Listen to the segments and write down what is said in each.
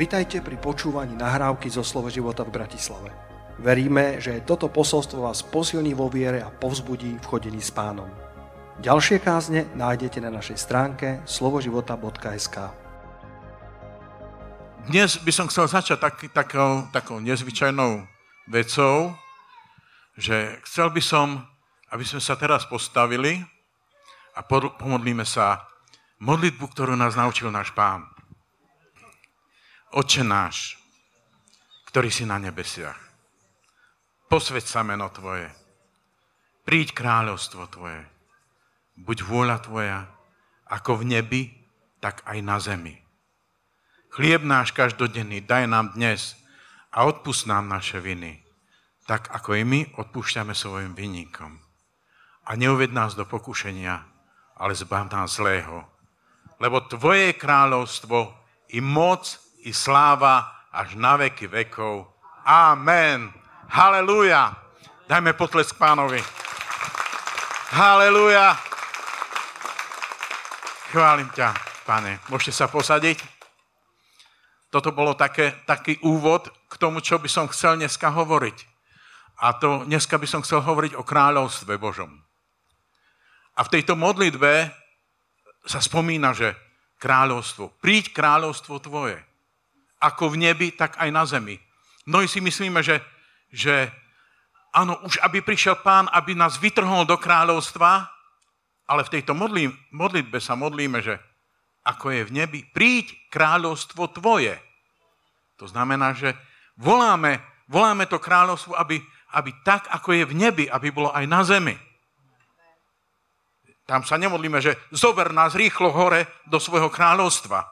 Vitajte pri počúvaní nahrávky zo Slovo života v Bratislave. Veríme, že toto posolstvo vás posilní vo viere a povzbudí v chodení s pánom. Ďalšie kázne nájdete na našej stránke slovoživota.sk Dnes by som chcel začať tak, takou, takou nezvyčajnou vecou, že chcel by som, aby sme sa teraz postavili a pomodlíme sa modlitbu, ktorú nás naučil náš pán. Oče náš, ktorý si na nebesiach, posveď sa meno Tvoje, príď kráľovstvo Tvoje, buď vôľa Tvoja, ako v nebi, tak aj na zemi. Chlieb náš každodenný daj nám dnes a odpust nám naše viny, tak ako i my odpúšťame svojim vinníkom. A neuved nás do pokušenia, ale zbav nás zlého. Lebo Tvoje kráľovstvo i moc i sláva až na veky vekov. Amen. Halelúja. Dajme potlesk pánovi. Halelúja. Chválim ťa, pane. Môžete sa posadiť? Toto bolo také, taký úvod k tomu, čo by som chcel dneska hovoriť. A to dneska by som chcel hovoriť o kráľovstve Božom. A v tejto modlitbe sa spomína, že kráľovstvo, príď kráľovstvo tvoje ako v nebi, tak aj na zemi. Mnohí si myslíme, že, že áno, už aby prišiel pán, aby nás vytrhol do kráľovstva, ale v tejto modlí, modlitbe sa modlíme, že ako je v nebi, príď kráľovstvo tvoje. To znamená, že voláme, voláme to kráľovstvo, aby, aby tak, ako je v nebi, aby bolo aj na zemi. Tam sa nemodlíme, že zober nás rýchlo hore do svojho kráľovstva.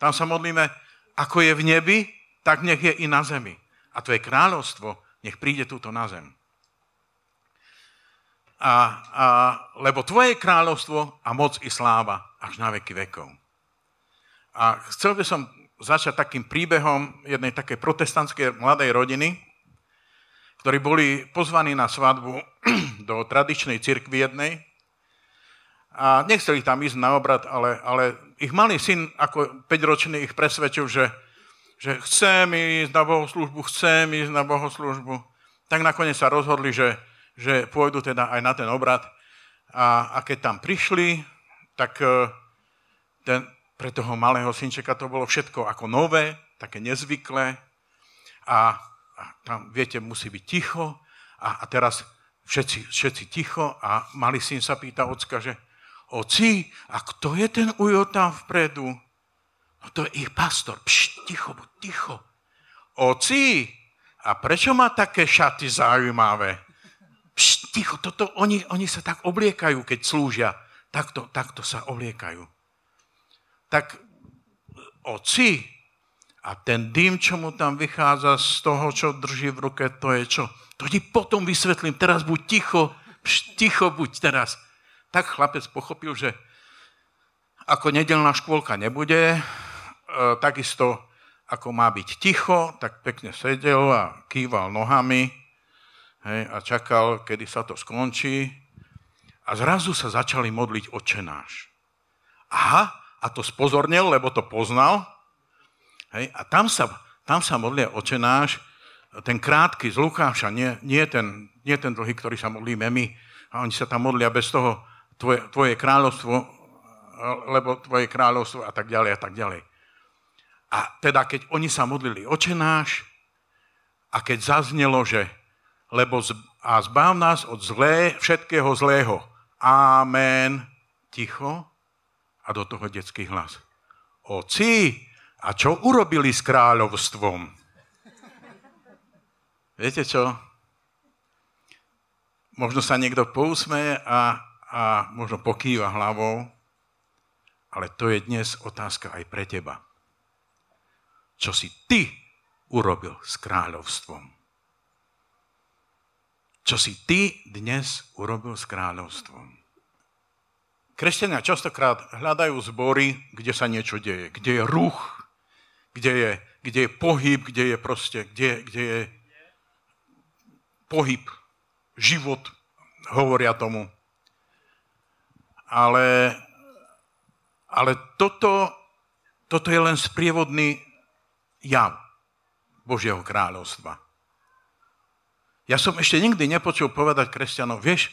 Tam sa modlíme, ako je v nebi, tak nech je i na zemi. A tvoje kráľovstvo nech príde túto na zem. A, a, lebo tvoje kráľovstvo a moc i sláva až na veky vekov. A chcel by som začať takým príbehom jednej takej protestantskej mladej rodiny, ktorí boli pozvaní na svadbu do tradičnej cirkvi jednej. A nechceli tam ísť na obrad, ale, ale ich malý syn, ako 5-ročný, ich presvedčil, že, že chcem ísť na bohoslužbu, chcem ísť na bohoslužbu. Tak nakoniec sa rozhodli, že, že pôjdu teda aj na ten obrad. A, a keď tam prišli, tak e, ten, pre toho malého synčeka to bolo všetko ako nové, také nezvyklé. A, a tam, viete, musí byť ticho. A, a teraz všetci, všetci ticho a malý syn sa pýta ocka, že oci, a kto je ten ujo tam vpredu? No to je ich pastor. Pš, ticho, buď ticho. Oci, a prečo má také šaty zaujímavé? Pš, ticho, toto, oni, oni sa tak obliekajú, keď slúžia. Takto, takto sa obliekajú. Tak, oci, a ten dým, čo mu tam vychádza z toho, čo drží v ruke, to je čo? To ti potom vysvetlím. Teraz buď ticho, pš, ticho buď teraz tak chlapec pochopil, že ako nedelná škôlka nebude, e, takisto ako má byť ticho, tak pekne sedel a kýval nohami hej, a čakal, kedy sa to skončí. A zrazu sa začali modliť očenáš. Aha, a to spozornil, lebo to poznal. Hej, a tam sa, tam sa modlia očenáš, ten krátky z Lukáša, nie, nie, ten, nie ten dlhý, ktorý sa modlíme my. A oni sa tam modlia bez toho, tvoje, tvoje kráľovstvo, lebo tvoje kráľovstvo a tak ďalej a tak ďalej. A teda, keď oni sa modlili očenáš a keď zaznelo, že lebo z, a zbav nás od zlé, všetkého zlého. Amen. Ticho. A do toho detský hlas. Oci, a čo urobili s kráľovstvom? Viete čo? Možno sa niekto pousmeje a a možno pokýva hlavou, ale to je dnes otázka aj pre teba. Čo si ty urobil s kráľovstvom? Čo si ty dnes urobil s kráľovstvom? Kresťania častokrát hľadajú zbory, kde sa niečo deje, kde je ruch, kde je, kde je pohyb, kde je proste, kde, kde je pohyb, život, hovoria tomu ale, ale toto, toto je len sprievodný jav Božieho kráľovstva. Ja som ešte nikdy nepočul povedať kresťanov, vieš,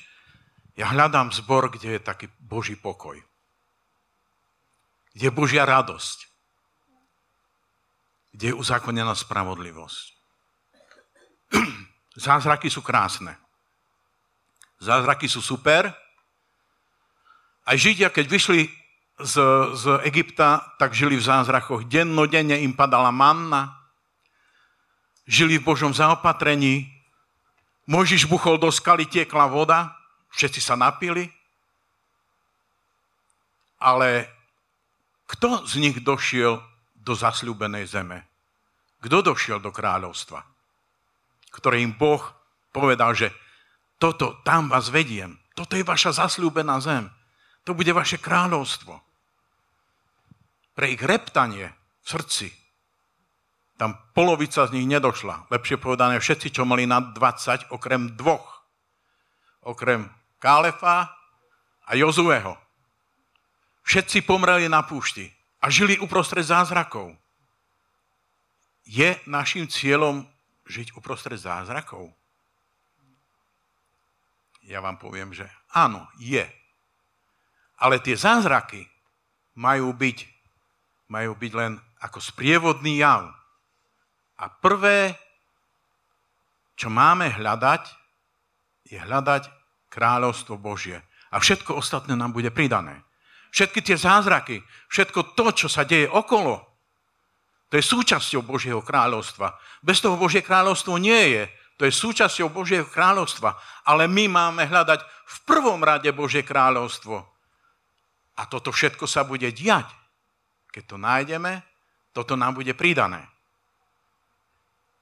ja hľadám zbor, kde je taký Boží pokoj. Kde je Božia radosť. Kde je uzákonená spravodlivosť. Zázraky sú krásne. Zázraky sú super. Aj Židia, keď vyšli z, z Egypta, tak žili v zázrakoch. Dennodenne im padala manna, žili v Božom zaopatrení. Mojžiš buchol do skaly, tiekla voda, všetci sa napili. Ale kto z nich došiel do zasľúbenej zeme? Kto došiel do kráľovstva? Ktoré im Boh povedal, že toto, tam vás vediem. Toto je vaša zasľúbená zem. To bude vaše kráľovstvo. Pre ich reptanie v srdci tam polovica z nich nedošla. Lepšie povedané, všetci, čo mali nad 20, okrem dvoch. Okrem Kálefa a Jozueho. Všetci pomreli na púšti a žili uprostred zázrakov. Je našim cieľom žiť uprostred zázrakov? Ja vám poviem, že áno, je. Ale tie zázraky majú byť, majú byť len ako sprievodný jav a prvé, čo máme hľadať, je hľadať kráľovstvo Božie. A všetko ostatné nám bude pridané. Všetky tie zázraky, všetko to, čo sa deje okolo, to je súčasťou Božieho kráľovstva. Bez toho Božie kráľovstvo nie je. To je súčasťou Božieho kráľovstva. Ale my máme hľadať v prvom rade Božie kráľovstvo. A toto všetko sa bude diať. Keď to nájdeme, toto nám bude pridané.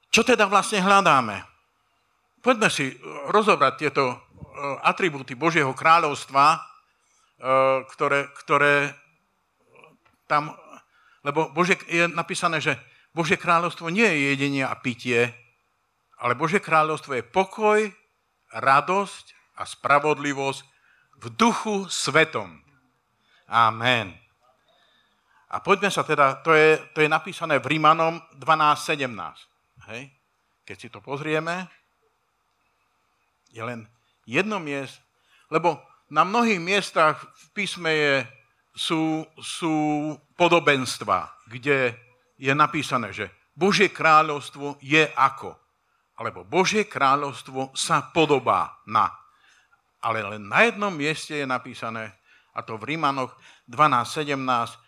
Čo teda vlastne hľadáme? Poďme si rozobrať tieto e, atribúty Božieho kráľovstva, e, ktoré, ktoré tam, lebo Bože, je napísané, že Božie kráľovstvo nie je jedenie a pitie, ale Božie kráľovstvo je pokoj, radosť a spravodlivosť v duchu svetom. Amen. A poďme sa teda, to je, to je napísané v Rímanom 12.17. Hej? Keď si to pozrieme, je len jedno miest, lebo na mnohých miestach v písme je, sú, sú podobenstva, kde je napísané, že Božie kráľovstvo je ako. Alebo Božie kráľovstvo sa podobá na. Ale len na jednom mieste je napísané, a to v Rímanoch 12.17,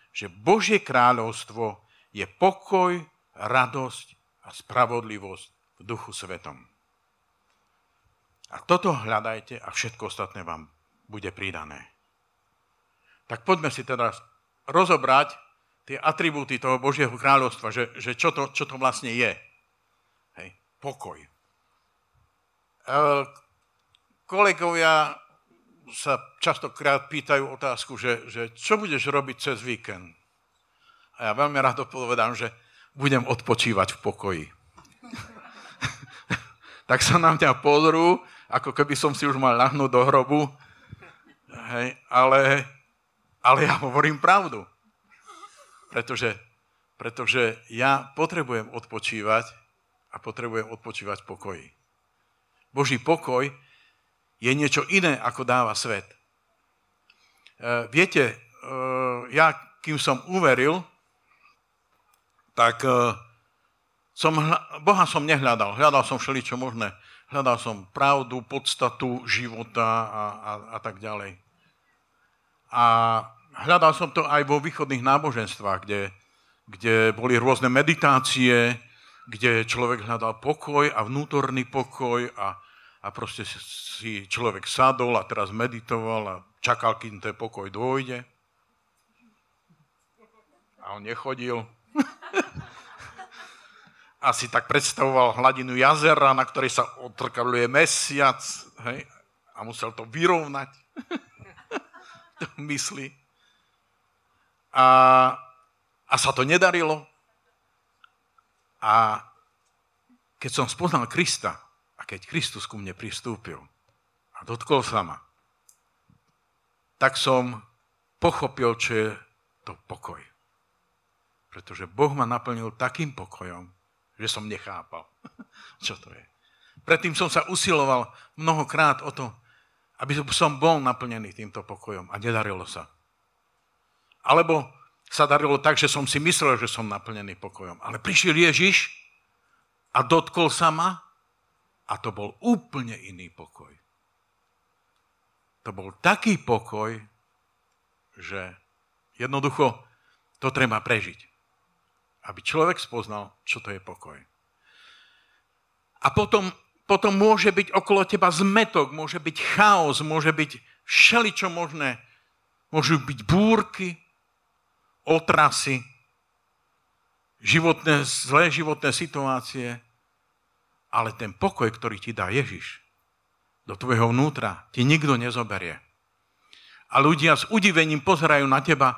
že Božie kráľovstvo je pokoj, radosť a spravodlivosť v duchu svetom. A toto hľadajte a všetko ostatné vám bude pridané. Tak poďme si teda rozobrať tie atribúty toho Božieho kráľovstva, že, že čo, to, čo to vlastne je. Hej, pokoj. E, kolegovia sa častokrát pýtajú otázku, že, že čo budeš robiť cez víkend? A ja veľmi rád povedám, že budem odpočívať v pokoji. tak sa na mňa pozrú, ako keby som si už mal ľahnúť do hrobu. Hej, ale, ale ja hovorím pravdu. Pretože, pretože ja potrebujem odpočívať a potrebujem odpočívať v pokoji. Boží pokoj je niečo iné, ako dáva svet. E, viete, e, ja kým som uveril, tak uh, som, Boha som nehľadal. Hľadal som všeličo možné. Hľadal som pravdu, podstatu života a, a, a tak ďalej. A hľadal som to aj vo východných náboženstvách, kde, kde boli rôzne meditácie, kde človek hľadal pokoj a vnútorný pokoj a, a proste si človek sadol a teraz meditoval a čakal, kým ten pokoj dôjde. A on nechodil. Asi tak predstavoval hladinu jazera, na ktorej sa otrkaluje mesiac hej, a musel to vyrovnať. to myslí. A, a sa to nedarilo. A keď som spoznal Krista keď Kristus ku mne pristúpil a dotkol sa ma, tak som pochopil, čo je to pokoj. Pretože Boh ma naplnil takým pokojom, že som nechápal, čo to je. Predtým som sa usiloval mnohokrát o to, aby som bol naplnený týmto pokojom a nedarilo sa. Alebo sa darilo tak, že som si myslel, že som naplnený pokojom. Ale prišiel Ježiš a dotkol sa ma a to bol úplne iný pokoj. To bol taký pokoj, že jednoducho to treba prežiť. Aby človek spoznal, čo to je pokoj. A potom potom môže byť okolo teba zmetok, môže byť chaos, môže byť všeličo možné. Môžu byť búrky, otrasy, životné, zlé životné situácie, ale ten pokoj, ktorý ti dá Ježiš do tvojho vnútra, ti nikto nezoberie. A ľudia s udivením pozerajú na teba,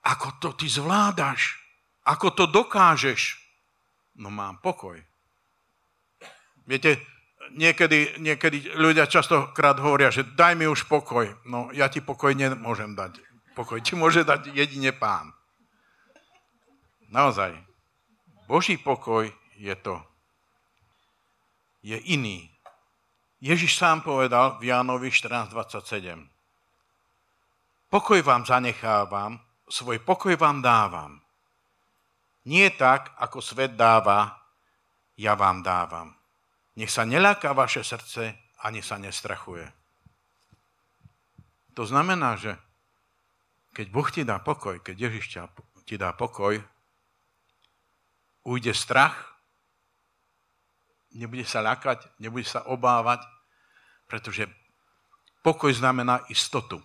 ako to ty zvládaš, ako to dokážeš. No mám pokoj. Viete, niekedy, niekedy ľudia častokrát hovoria, že daj mi už pokoj. No ja ti pokoj nemôžem dať. Pokoj ti môže dať jedine pán. Naozaj. Boží pokoj je to. Je iný. Ježiš sám povedal v Jánovi 14.27. Pokoj vám zanechávam, svoj pokoj vám dávam. Nie tak, ako svet dáva, ja vám dávam. Nech sa neláka vaše srdce, ani sa nestrachuje. To znamená, že keď Boh ti dá pokoj, keď Ježiš ti dá pokoj, ujde strach, nebude sa ľakať, nebude sa obávať, pretože pokoj znamená istotu.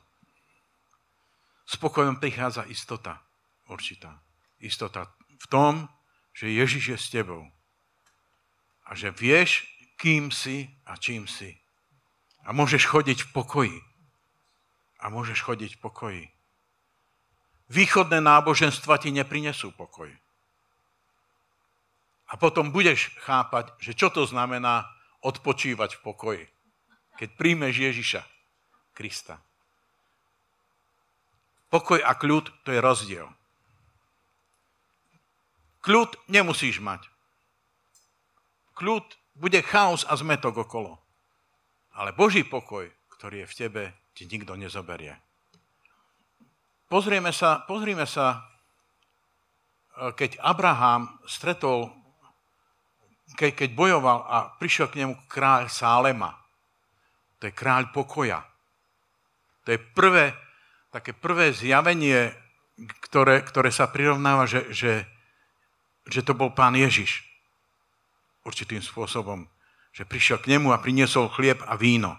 S pokojom prichádza istota určitá. Istota v tom, že Ježiš je s tebou. A že vieš, kým si a čím si. A môžeš chodiť v pokoji. A môžeš chodiť v pokoji. Východné náboženstva ti neprinesú pokoj. A potom budeš chápať, že čo to znamená odpočívať v pokoji. Keď príjmeš Ježiša Krista. Pokoj a kľud to je rozdiel. Kľud nemusíš mať. Kľud bude chaos a zmetok okolo. Ale Boží pokoj, ktorý je v tebe, ti nikto nezoberie. Pozrieme sa, pozrieme sa, e, keď Abraham stretol, keď, keď bojoval a prišiel k nemu kráľ Sálema. To je kráľ pokoja. To je prvé, také prvé zjavenie, ktoré, ktoré sa prirovnáva, že, že, že to bol pán Ježiš určitým spôsobom, že prišiel k nemu a priniesol chlieb a víno.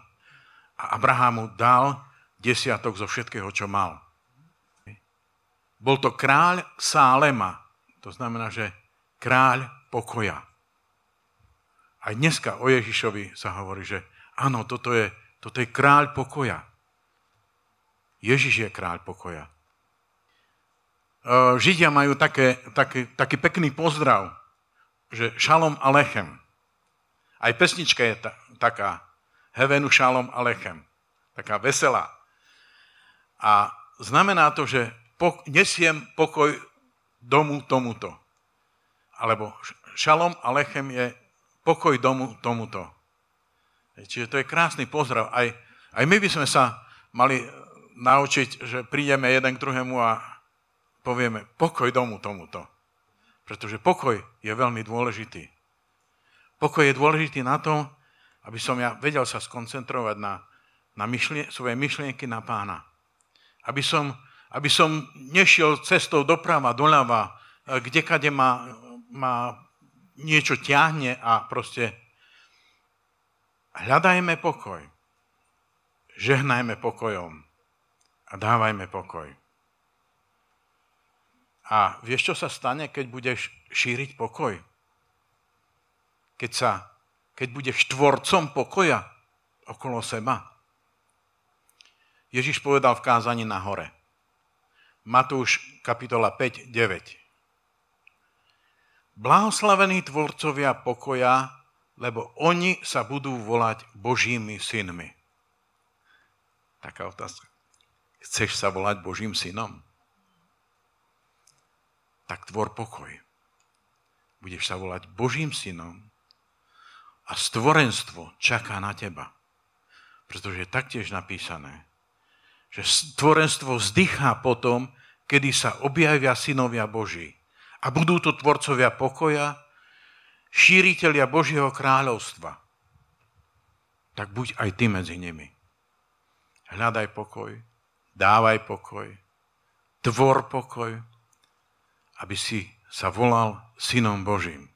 A Abraham mu dal desiatok zo všetkého, čo mal. Bol to kráľ Sálema, to znamená, že kráľ pokoja. Aj dneska o Ježišovi sa hovorí, že áno, toto je, toto je kráľ pokoja. Ježiš je kráľ pokoja. Židia majú také, také, taký pekný pozdrav že šalom alechem. Aj pesnička je ta, taká, hevenu šalom alechem. Taká veselá. A znamená to, že pok- nesiem pokoj domu tomuto. Alebo šalom alechem je pokoj domu tomuto. Čiže to je krásny pozdrav. Aj, aj my by sme sa mali naučiť, že prídeme jeden k druhému a povieme pokoj domu tomuto. Pretože pokoj je veľmi dôležitý. Pokoj je dôležitý na to, aby som ja vedel sa skoncentrovať na, na myšlien- svoje myšlienky na pána. Aby som, aby som nešiel cestou doprava, doľava, kde kade ma, ma niečo ťahne a proste hľadajme pokoj. Žehnajme pokojom a dávajme pokoj. A vieš, čo sa stane, keď budeš šíriť pokoj? Keď, sa, keď budeš tvorcom pokoja okolo seba. Ježiš povedal v kázaní na hore. Matúš kapitola 5, 9. Blahoslavení tvorcovia pokoja, lebo oni sa budú volať Božími synmi. Taká otázka. Chceš sa volať Božím synom? tak tvor pokoj. Budeš sa volať Božím synom a stvorenstvo čaká na teba. Pretože je taktiež napísané, že stvorenstvo vzdychá potom, kedy sa objavia synovia Boží. A budú to tvorcovia pokoja, šíriteľia Božieho kráľovstva. Tak buď aj ty medzi nimi. Hľadaj pokoj, dávaj pokoj, tvor pokoj, aby si sa volal synom Božím.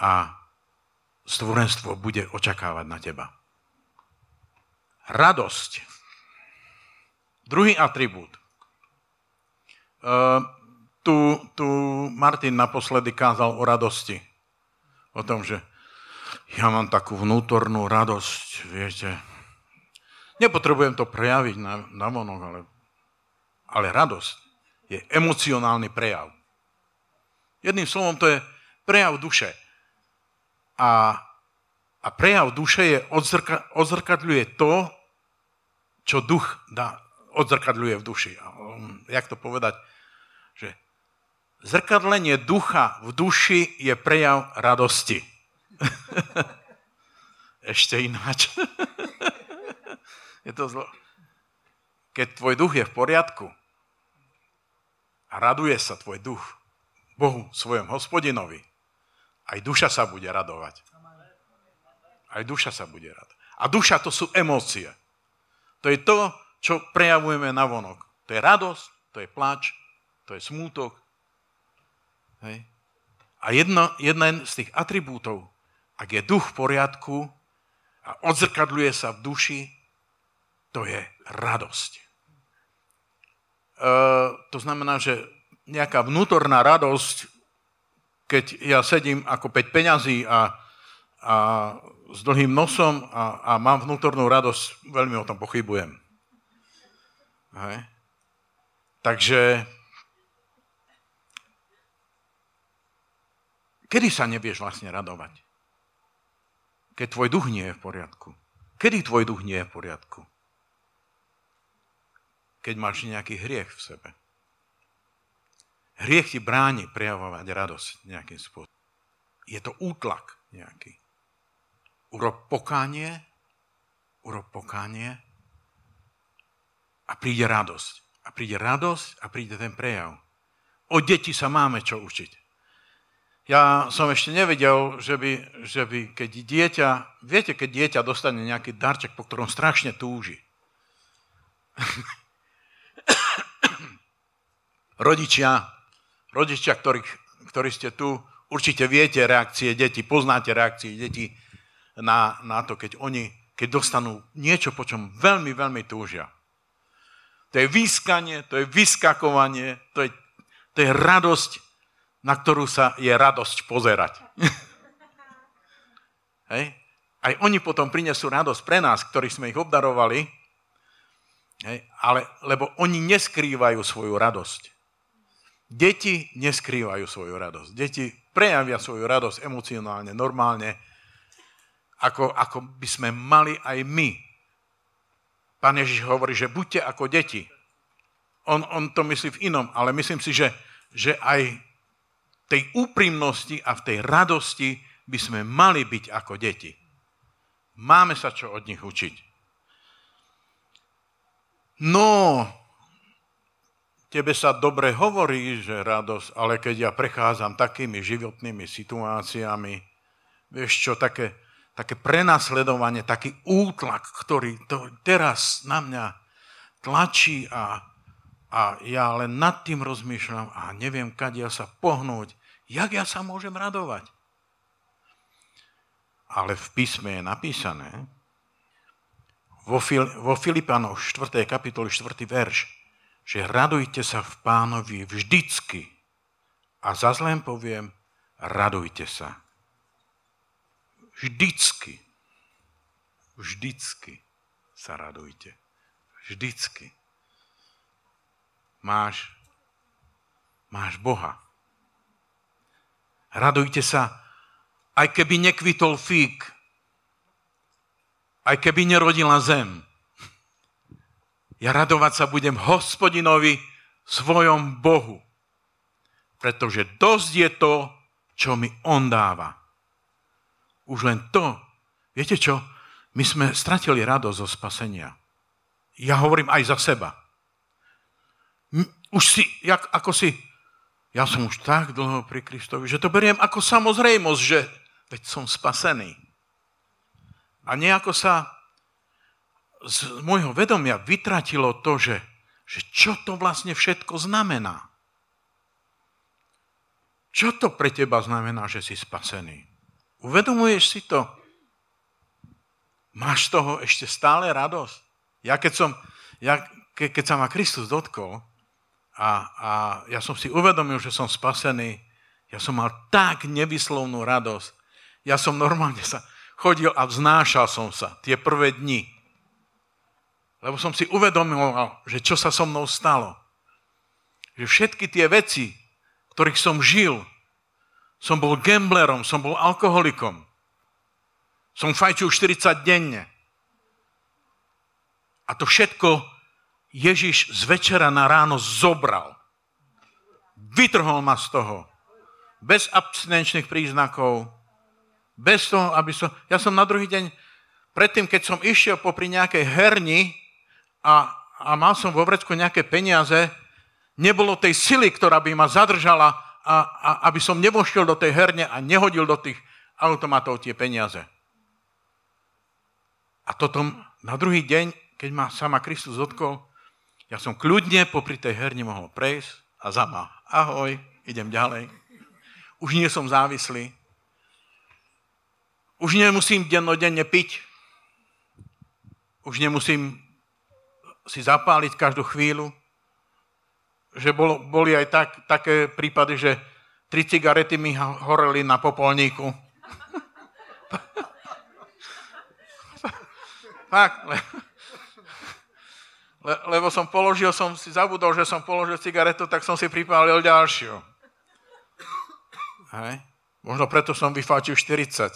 A stvorenstvo bude očakávať na teba. Radosť. Druhý atribút. Uh, tu, tu Martin naposledy kázal o radosti. O tom, že ja mám takú vnútornú radosť, viete. Nepotrebujem to prejaviť na, na vonok, ale, ale radosť je emocionálny prejav. Jedným slovom to je prejav duše. A, a prejav duše je odzrka, odzrkadľuje to, čo duch dá, odzrkadľuje v duši. Um, jak to povedať? Zrkadlenie ducha v duši je prejav radosti. Ešte ináč. je to zlo. Keď tvoj duch je v poriadku a raduje sa tvoj duch, Bohu, svojom hospodinovi, aj duša sa bude radovať. Aj duša sa bude radovať. A duša to sú emócie. To je to, čo prejavujeme na vonok. To je radosť, to je plač, to je smútok. Hej. A jedno, jeden z tých atribútov, ak je duch v poriadku a odzrkadľuje sa v duši, to je radosť. E, to znamená, že nejaká vnútorná radosť, keď ja sedím ako 5 peňazí a, a s dlhým nosom a, a mám vnútornú radosť, veľmi o tom pochybujem. Hej. Takže kedy sa nevieš vlastne radovať? Keď tvoj duch nie je v poriadku. Kedy tvoj duch nie je v poriadku? Keď máš nejaký hriech v sebe. Hriech ti bráni prejavovať radosť nejakým spôsobom. Je to útlak nejaký. Urob pokánie, urob pokánie a príde radosť. A príde radosť a príde ten prejav. O deti sa máme čo učiť. Ja som ešte nevedel, že by, že by keď dieťa, viete, keď dieťa dostane nejaký darček, po ktorom strašne túži. Rodičia Rodičia, ktorí, ktorí ste tu, určite viete reakcie detí, poznáte reakcie detí na, na to, keď oni, keď dostanú niečo, po čom veľmi, veľmi túžia. To je výskanie, to je vyskakovanie, to je, to je radosť, na ktorú sa je radosť pozerať. Hej? Aj oni potom prinesú radosť pre nás, ktorí sme ich obdarovali, hej? ale, lebo oni neskrývajú svoju radosť. Deti neskrývajú svoju radosť. Deti prejavia svoju radosť emocionálne, normálne, ako, ako by sme mali aj my. Pán Ježiš hovorí, že buďte ako deti. On, on to myslí v inom, ale myslím si, že, že aj tej úprimnosti a v tej radosti by sme mali byť ako deti. Máme sa čo od nich učiť. No, tebe sa dobre hovorí, že radosť, ale keď ja prechádzam takými životnými situáciami, vieš čo, také, také prenasledovanie, taký útlak, ktorý to teraz na mňa tlačí a, a ja len nad tým rozmýšľam a neviem, ja sa pohnúť, jak ja sa môžem radovať. Ale v písme je napísané, vo, Fil- vo Filipanoch 4. kapitoli 4. verš, že radujte sa v pánovi vždycky. A za zlém poviem, radujte sa. Vždycky. Vždycky sa radujte. Vždycky. Máš, máš Boha. Radujte sa, aj keby nekvitol fík, aj keby nerodila zem, ja radovať sa budem hospodinovi svojom Bohu. Pretože dosť je to, čo mi on dáva. Už len to. Viete čo? My sme stratili radosť zo spasenia. Ja hovorím aj za seba. Už si, jak, ako si, ja som už tak dlho pri Kristovi, že to beriem ako samozrejmosť, že veď som spasený. A nejako sa z môjho vedomia vytratilo to, že, že čo to vlastne všetko znamená. Čo to pre teba znamená, že si spasený? Uvedomuješ si to? Máš z toho ešte stále radosť? Ja keď, som, ja, ke, keď sa ma Kristus dotkol a, a ja som si uvedomil, že som spasený, ja som mal tak nevyslovnú radosť. Ja som normálne sa chodil a vznášal som sa tie prvé dni. Lebo som si uvedomil, že čo sa so mnou stalo. Že všetky tie veci, ktorých som žil. Som bol gamblerom, som bol alkoholikom. Som fajčil 40 denne. A to všetko Ježiš z večera na ráno zobral. Vytrhol ma z toho. Bez abstinenčných príznakov. Bez toho, aby som... Ja som na druhý deň, predtým, keď som išiel popri nejakej herni a, a mal som vo vrecku nejaké peniaze, nebolo tej sily, ktorá by ma zadržala, a, a, aby som nevošiel do tej herne a nehodil do tých automatov tie peniaze. A toto na druhý deň, keď ma sama Kristus dotkol, ja som kľudne popri tej herni mohol prejsť a za. Ahoj, idem ďalej. Už nie som závislý. Už nemusím dennodenne piť. Už nemusím si zapáliť každú chvíľu že bol, boli aj tak, také prípady, že tri cigarety mi horeli na popolníku. Fakt. Le, le, lebo som položil, som si zabudol, že som položil cigaretu, tak som si pripálil ďalšiu. Hej. Možno preto som vyfáčil 40.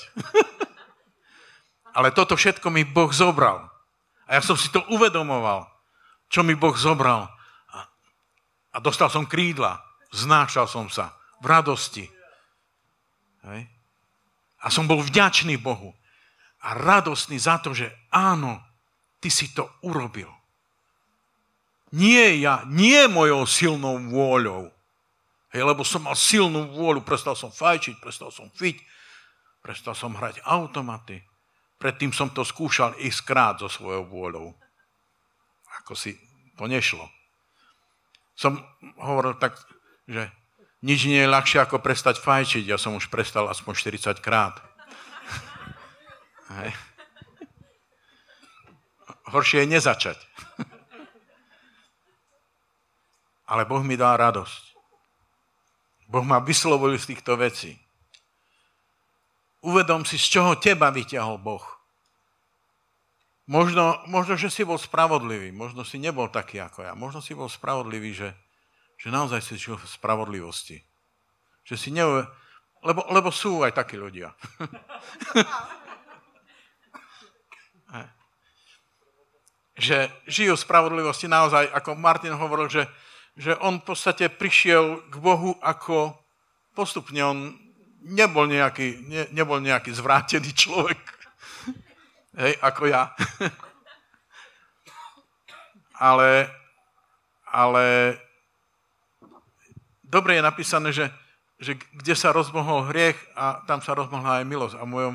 Ale toto všetko mi Boh zobral. A ja som si to uvedomoval, čo mi Boh zobral a dostal som krídla, znášal som sa v radosti. Hej. A som bol vďačný Bohu a radostný za to, že áno, ty si to urobil. Nie ja, nie mojou silnou vôľou. Hej, lebo som mal silnú vôľu, prestal som fajčiť, prestal som fiť, prestal som hrať automaty. Predtým som to skúšal ísť krát so svojou vôľou. Ako si to nešlo som hovoril tak, že nič nie je ľahšie ako prestať fajčiť. Ja som už prestal aspoň 40 krát. Hej. Horšie je nezačať. Ale Boh mi dal radosť. Boh ma vyslovil z týchto vecí. Uvedom si, z čoho teba vyťahol Boh. Možno, možno, že si bol spravodlivý, možno si nebol taký ako ja. Možno si bol spravodlivý, že, že naozaj si žil v spravodlivosti. Že si ne... Lebo, lebo sú aj takí ľudia. že žijú v spravodlivosti naozaj, ako Martin hovoril, že, že on v podstate prišiel k Bohu ako postupne, on nebol nejaký, ne, nebol nejaký zvrátený človek, Hej, ako ja. ale, ale dobre je napísané, že, že kde sa rozmohol hriech a tam sa rozmohla aj milosť. A v mojom,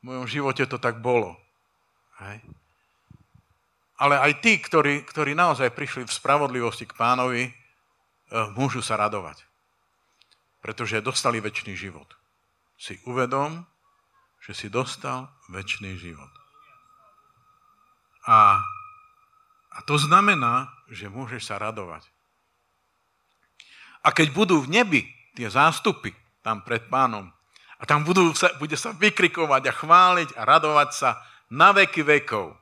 v mojom živote to tak bolo. Hej. Ale aj tí, ktorí, ktorí naozaj prišli v spravodlivosti k pánovi, eh, môžu sa radovať. Pretože dostali väčší život. Si uvedom, že si dostal väčší život. A, a to znamená, že môžeš sa radovať. A keď budú v nebi tie zástupy tam pred pánom, a tam budú sa, bude sa vykrikovať a chváliť a radovať sa na veky vekov,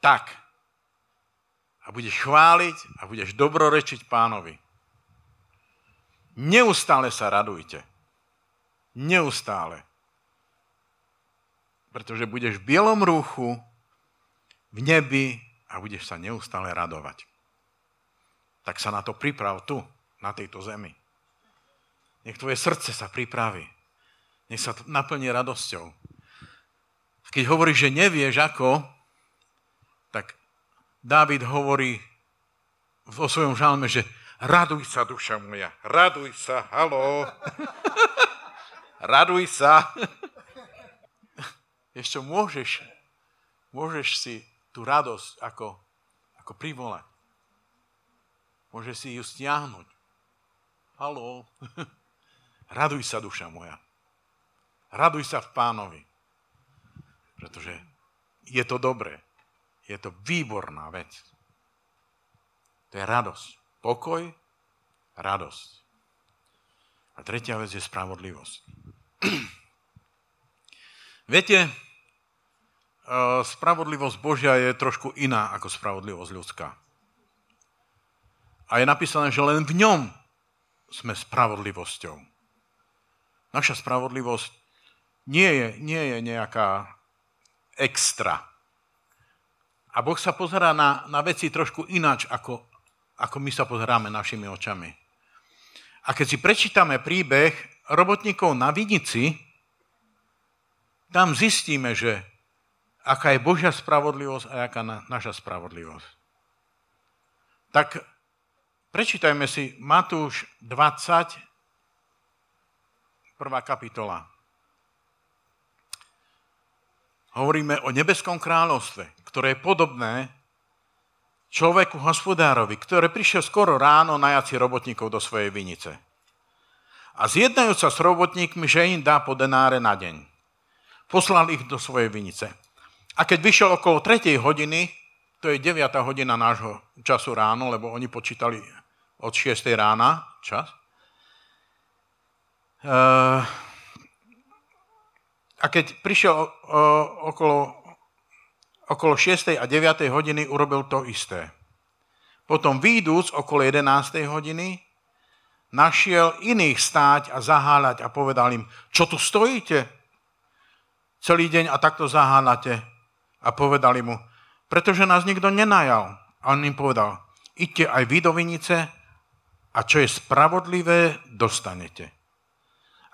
tak. A budeš chváliť a budeš dobrorečiť pánovi. Neustále sa radujte. Neustále. Pretože budeš v bielom rúchu, v nebi a budeš sa neustále radovať. Tak sa na to priprav tu, na tejto zemi. Nech tvoje srdce sa pripraví. Nech sa naplní radosťou. Keď hovoríš, že nevieš ako, tak Dávid hovorí vo svojom žalme, že raduj sa, duša moja, raduj sa, halo. raduj sa. Ešte môžeš, môžeš si tú radosť ako, ako privolať. Môžeš si ju stiahnuť. Halo. Raduj sa, duša moja. Raduj sa v pánovi. Pretože je to dobré. Je to výborná vec. To je radosť. Pokoj, radosť. A tretia vec je spravodlivosť. Viete, e, spravodlivosť Božia je trošku iná ako spravodlivosť ľudská. A je napísané, že len v ňom sme spravodlivosťou. Naša spravodlivosť nie je, nie je nejaká extra. A Boh sa pozerá na, na veci trošku ináč, ako, ako my sa pozeráme našimi očami. A keď si prečítame príbeh robotníkov na Vinici, tam zistíme, že aká je Božia spravodlivosť a aká na, naša spravodlivosť. Tak prečítajme si Matúš 20, prvá kapitola. Hovoríme o nebeskom kráľovstve, ktoré je podobné človeku hospodárovi, ktorý prišiel skoro ráno najať si robotníkov do svojej vinice. A zjednajú sa s robotníkmi, že im dá po denáre na deň. Poslal ich do svojej vinice. A keď vyšiel okolo 3. hodiny, to je 9. hodina nášho času ráno, lebo oni počítali od 6. rána čas, uh, a keď prišiel okolo, okolo 6. a 9. hodiny, urobil to isté. Potom výjdúc okolo 11. hodiny, našiel iných stáť a zaháľať a povedal im, čo tu stojíte celý deň a takto zaháľate. A povedali mu, pretože nás nikto nenajal. A on im povedal, idte aj vy do vinice a čo je spravodlivé, dostanete.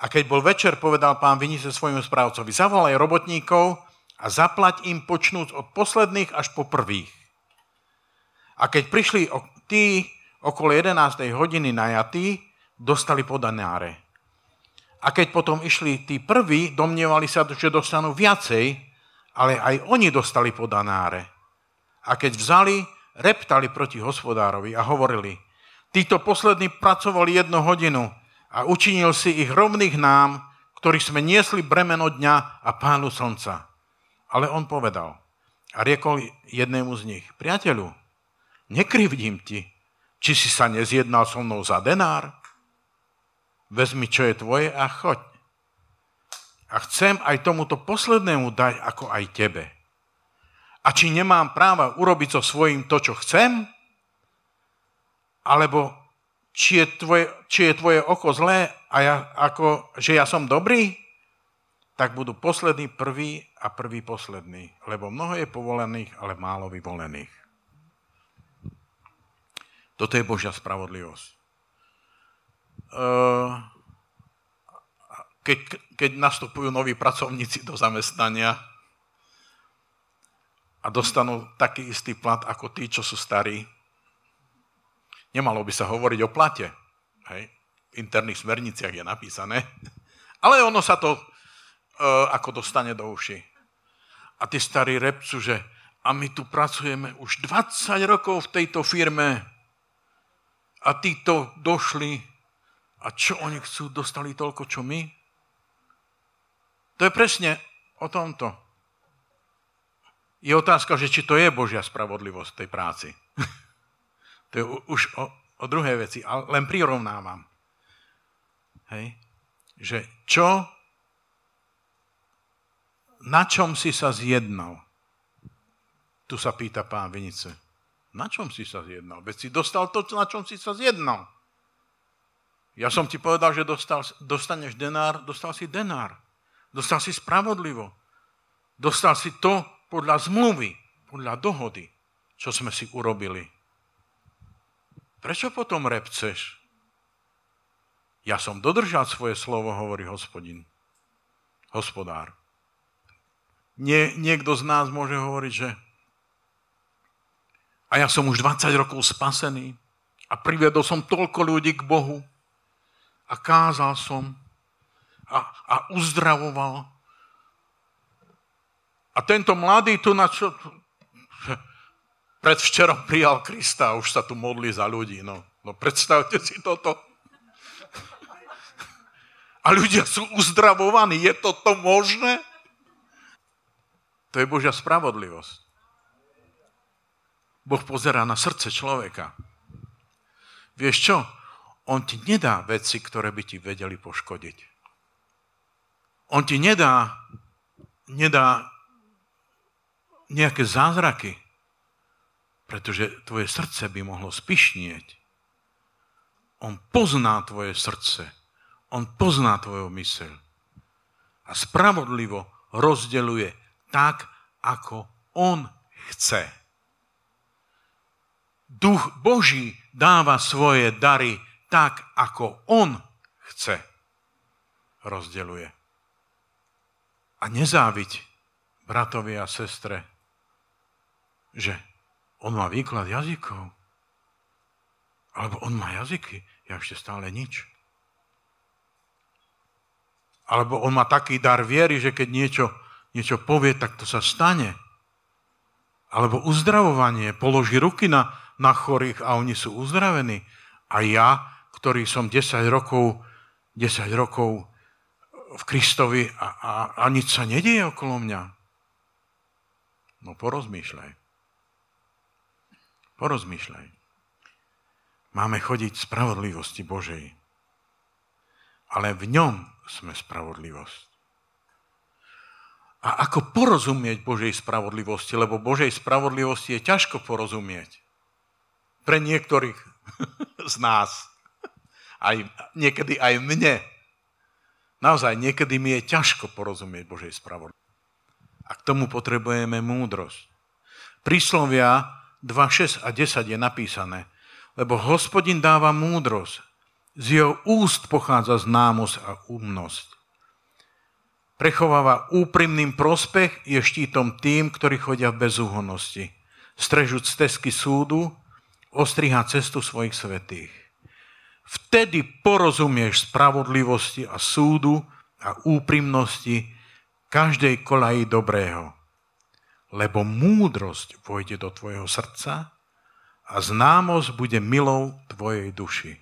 A keď bol večer, povedal pán Vinice svojmu správcovi, zavolaj robotníkov a zaplať im počnúc od posledných až po prvých. A keď prišli tí okolo 11. hodiny najatí, dostali podanáre. A keď potom išli tí prví, domnievali sa, že dostanú viacej, ale aj oni dostali podanáre. A keď vzali, reptali proti hospodárovi a hovorili, títo poslední pracovali jednu hodinu, a učinil si ich rovných nám, ktorí sme niesli bremeno dňa a pánu slnca. Ale on povedal a riekol jednému z nich, priateľu, nekrivdím ti, či si sa nezjednal so mnou za denár? Vezmi, čo je tvoje a choď. A chcem aj tomuto poslednému dať ako aj tebe. A či nemám práva urobiť so svojím to, čo chcem? Alebo či je tvoje, či je tvoje oko zlé a ja, ako, že ja som dobrý, tak budú poslední prvý a prvý posledný. Lebo mnoho je povolených, ale málo vyvolených. Toto je Božia spravodlivosť. Ehm, keď, keď nastupujú noví pracovníci do zamestnania a dostanú taký istý plat ako tí, čo sú starí, Nemalo by sa hovoriť o plate. Hej. V interných smerniciach je napísané. Ale ono sa to ako dostane do uši. A tí starí repcu, že a my tu pracujeme už 20 rokov v tejto firme a títo došli a čo oni chcú, dostali toľko, čo my? To je presne o tomto. Je otázka, že či to je Božia spravodlivosť tej práci. To je už o, o druhé veci, ale len prirovnávam. Hej. Že čo, na čom si sa zjednal? Tu sa pýta pán Vinice. Na čom si sa zjednal? Veď si dostal to, na čom si sa zjednal. Ja som ti povedal, že dostal, dostaneš denár, dostal si denár. Dostal si spravodlivo. Dostal si to podľa zmluvy, podľa dohody, čo sme si urobili. Prečo potom repceš? Ja som dodržal svoje slovo, hovorí hospodin. Hospodár. Nie, niekto z nás môže hovoriť, že a ja som už 20 rokov spasený a priviedol som toľko ľudí k Bohu a kázal som a, a uzdravoval. A tento mladý tu na čo... Predvčerom prijal Krista a už sa tu modlí za ľudí. No, no predstavte si toto. A ľudia sú uzdravovaní. Je toto možné? To je Božia spravodlivosť. Boh pozerá na srdce človeka. Vieš čo? On ti nedá veci, ktoré by ti vedeli poškodiť. On ti nedá, nedá nejaké zázraky, pretože tvoje srdce by mohlo spišnieť. On pozná tvoje srdce. On pozná tvoju myseľ. A spravodlivo rozdeluje tak, ako on chce. Duch Boží dáva svoje dary tak, ako on chce. Rozdeluje. A nezáviť bratovi a sestre, že on má výklad jazykov. Alebo on má jazyky, ja ešte stále nič. Alebo on má taký dar viery, že keď niečo, niečo povie, tak to sa stane. Alebo uzdravovanie, položí ruky na, na chorých a oni sú uzdravení. A ja, ktorý som 10 rokov, 10 rokov v Kristovi a, a, a nič sa nedieje okolo mňa. No porozmýšľaj. Porozmýšľaj. Máme chodiť spravodlivosti Božej. Ale v ňom sme spravodlivosť. A ako porozumieť Božej spravodlivosti? Lebo Božej spravodlivosti je ťažko porozumieť. Pre niektorých z nás. Aj, niekedy aj mne. Naozaj, niekedy mi je ťažko porozumieť Božej spravodlivosti. A k tomu potrebujeme múdrosť. Príslovia 2, 6 a 10 je napísané, lebo hospodin dáva múdrosť. Z jeho úst pochádza známosť a umnosť. Prechováva úprimným prospech, je štítom tým, ktorí chodia v bezúhonnosti. Strežúc stezky súdu, ostriha cestu svojich svetých. Vtedy porozumieš spravodlivosti a súdu a úprimnosti každej kolaji dobrého. Lebo múdrosť vojde do tvojho srdca a známosť bude milou tvojej duši.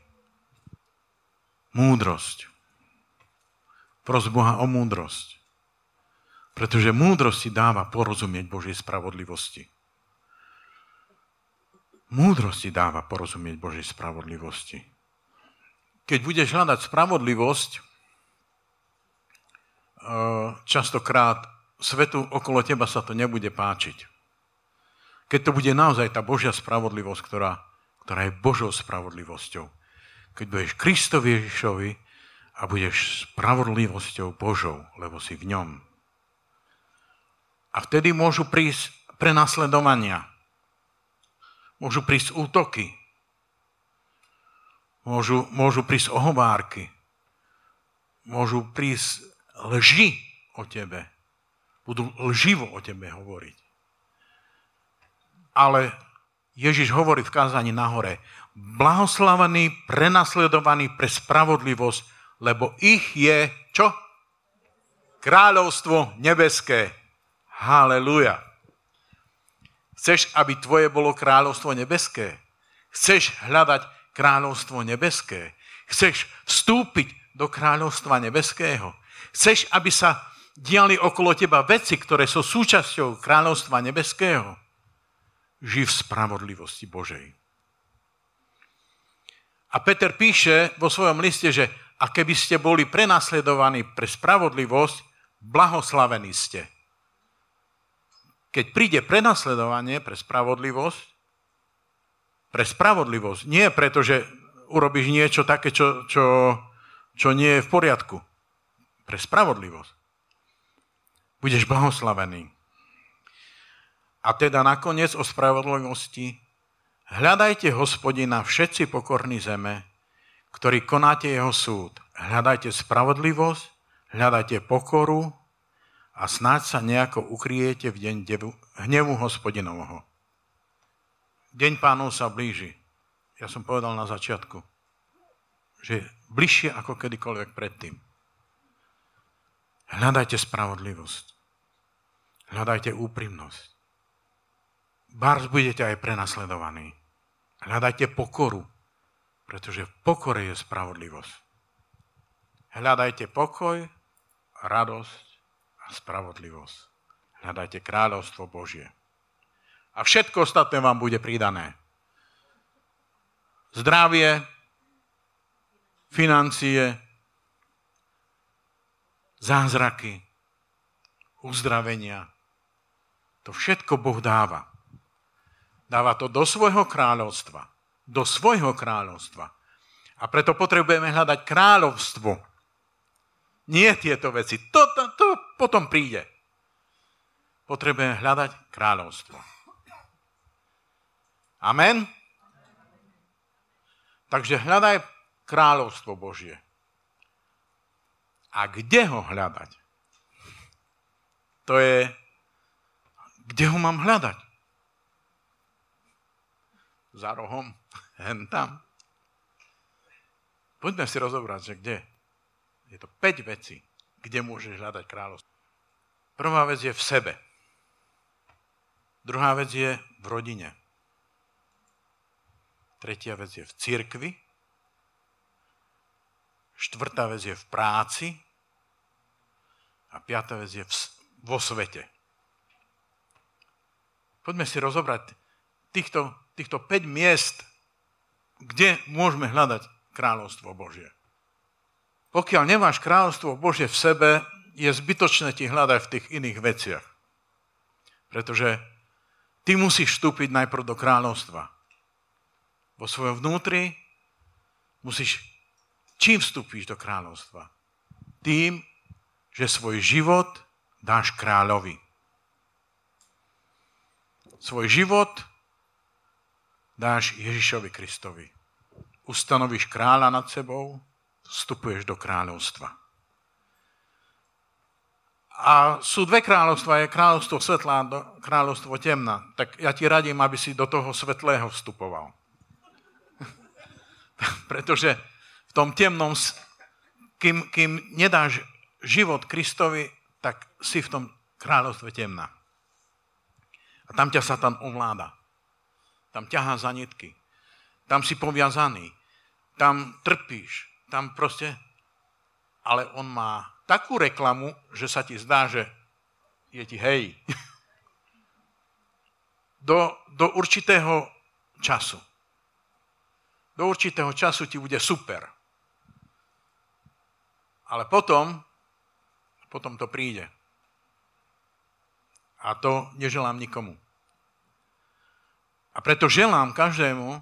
Múdrosť. Pros Boha o múdrosť. Pretože múdrosť ti dáva porozumieť Božej spravodlivosti. Múdrosť ti dáva porozumieť Božej spravodlivosti. Keď budeš hľadať spravodlivosť, eh, častokrát svetu okolo teba sa to nebude páčiť. Keď to bude naozaj tá Božia spravodlivosť, ktorá, ktorá je Božou spravodlivosťou. Keď budeš Kristovi Ježišovi a budeš spravodlivosťou Božou, lebo si v ňom. A vtedy môžu prísť prenasledovania Môžu prísť útoky. Môžu, môžu prísť ohovárky. Môžu prísť lži o tebe. Budú lživo o tebe hovoriť. Ale Ježiš hovorí v kázaní nahore, blahoslavaný, prenasledovaný pre spravodlivosť, lebo ich je čo? Kráľovstvo nebeské. Haleluja. Chceš, aby tvoje bolo kráľovstvo nebeské? Chceš hľadať kráľovstvo nebeské? Chceš vstúpiť do kráľovstva nebeského? Chceš, aby sa diali okolo teba veci, ktoré sú súčasťou kráľovstva nebeského? Živ v spravodlivosti Božej. A Peter píše vo svojom liste, že a keby ste boli prenasledovaní pre spravodlivosť, blahoslavení ste keď príde prenasledovanie pre spravodlivosť, pre spravodlivosť, nie preto, že urobíš niečo také, čo, čo, čo nie je v poriadku. Pre spravodlivosť. Budeš blahoslavený. A teda nakoniec o spravodlivosti hľadajte hospodina všetci pokorní zeme, ktorý konáte jeho súd. Hľadajte spravodlivosť, hľadajte pokoru a snáď sa nejako ukriete v deň hnevu hospodinovho. Deň pánov sa blíži. Ja som povedal na začiatku, že bližšie ako kedykoľvek predtým. Hľadajte spravodlivosť. Hľadajte úprimnosť. Bárs budete aj prenasledovaní. Hľadajte pokoru, pretože v pokore je spravodlivosť. Hľadajte pokoj, radosť a spravodlivosť. Hľadajte kráľovstvo Božie. A všetko ostatné vám bude pridané. Zdravie, financie, zázraky, uzdravenia. To všetko Boh dáva. Dáva to do svojho kráľovstva. Do svojho kráľovstva. A preto potrebujeme hľadať kráľovstvo. Nie tieto veci. To, to, to potom príde. Potrebujeme hľadať kráľovstvo. Amen? Takže hľadaj kráľovstvo Božie. A kde ho hľadať? To je, kde ho mám hľadať? Za rohom, hen tam. Poďme si rozobrať, že kde. Je to 5 vecí, kde môžeš hľadať kráľovstvo. Prvá vec je v sebe. Druhá vec je v rodine. Tretia vec je v cirkvi. Štvrtá vec je v práci. A piatá vec je v, vo svete. Poďme si rozobrať týchto týchto 5 miest, kde môžeme hľadať kráľovstvo Božie. Pokiaľ nemáš kráľovstvo Božie v sebe, je zbytočné ti hľadať v tých iných veciach. Pretože ty musíš vstúpiť najprv do kráľovstva. Vo svojom vnútri musíš... Čím vstúpiš do kráľovstva? Tým, že svoj život dáš kráľovi. Svoj život dáš Ježišovi Kristovi. Ustanovíš kráľa nad sebou, vstupuješ do kráľovstva. A sú dve kráľovstva, je kráľovstvo svetla a kráľovstvo temna. Tak ja ti radím, aby si do toho svetlého vstupoval. Pretože v tom temnom, kým, kým nedáš život Kristovi, tak si v tom kráľovstve temna. A tam ťa Satan ovláda. Tam ťahá za nitky. Tam si poviazaný. Tam trpíš. Tam proste... Ale on má takú reklamu, že sa ti zdá, že je ti hej. Do, do určitého času. Do určitého času ti bude super. Ale potom, potom to príde. A to neželám nikomu. A preto želám každému,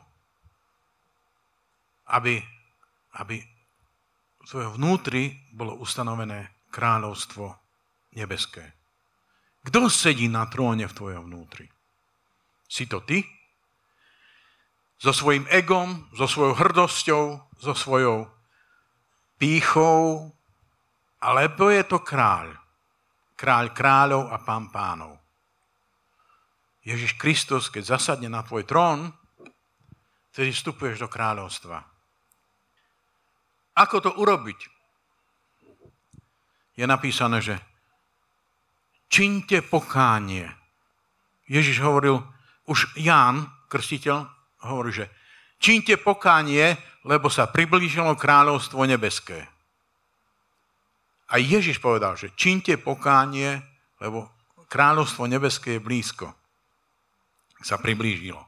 aby, aby v svojho vnútri bolo ustanovené kráľovstvo nebeské. Kto sedí na tróne v tvojom vnútri? Si to ty? So svojím egom, so svojou hrdosťou, so svojou pýchou, alebo je to kráľ. Kráľ kráľov a pán pánov. Ježiš Kristus, keď zasadne na tvoj trón, vtedy vstupuješ do kráľovstva. Ako to urobiť? Je napísané, že činte pokánie. Ježiš hovoril, už Ján, krstiteľ, hovorí, že činte pokánie, lebo sa priblížilo kráľovstvo nebeské. A Ježiš povedal, že činte pokánie, lebo kráľovstvo nebeské je blízko sa priblížilo.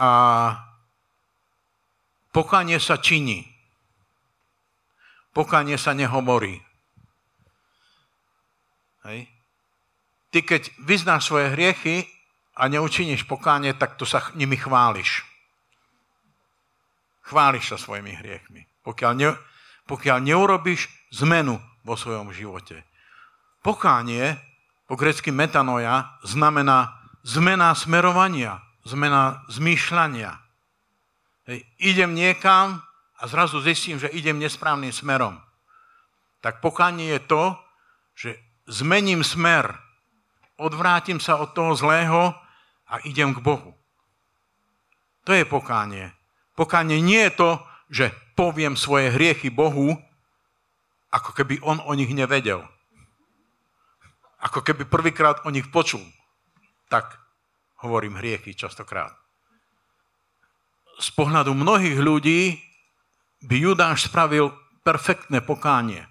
A pokanie sa činí. Pokanie sa nehovorí. Hej. Ty keď vyznáš svoje hriechy a neučiníš pokánie, tak to sa nimi chváliš. Chváliš sa svojimi hriechmi. Pokiaľ, ne, pokiaľ neurobiš zmenu vo svojom živote. Pokánie po grecky metanoja znamená zmena smerovania, zmena zmýšľania. Hej, idem niekam a zrazu zistím, že idem nesprávnym smerom. Tak pokánie je to, že zmením smer, odvrátim sa od toho zlého a idem k Bohu. To je pokánie. Pokánie nie je to, že poviem svoje hriechy Bohu, ako keby on o nich nevedel. Ako keby prvýkrát o nich počul. Tak hovorím hriechy častokrát. Z pohľadu mnohých ľudí by Judáš spravil perfektné pokánie.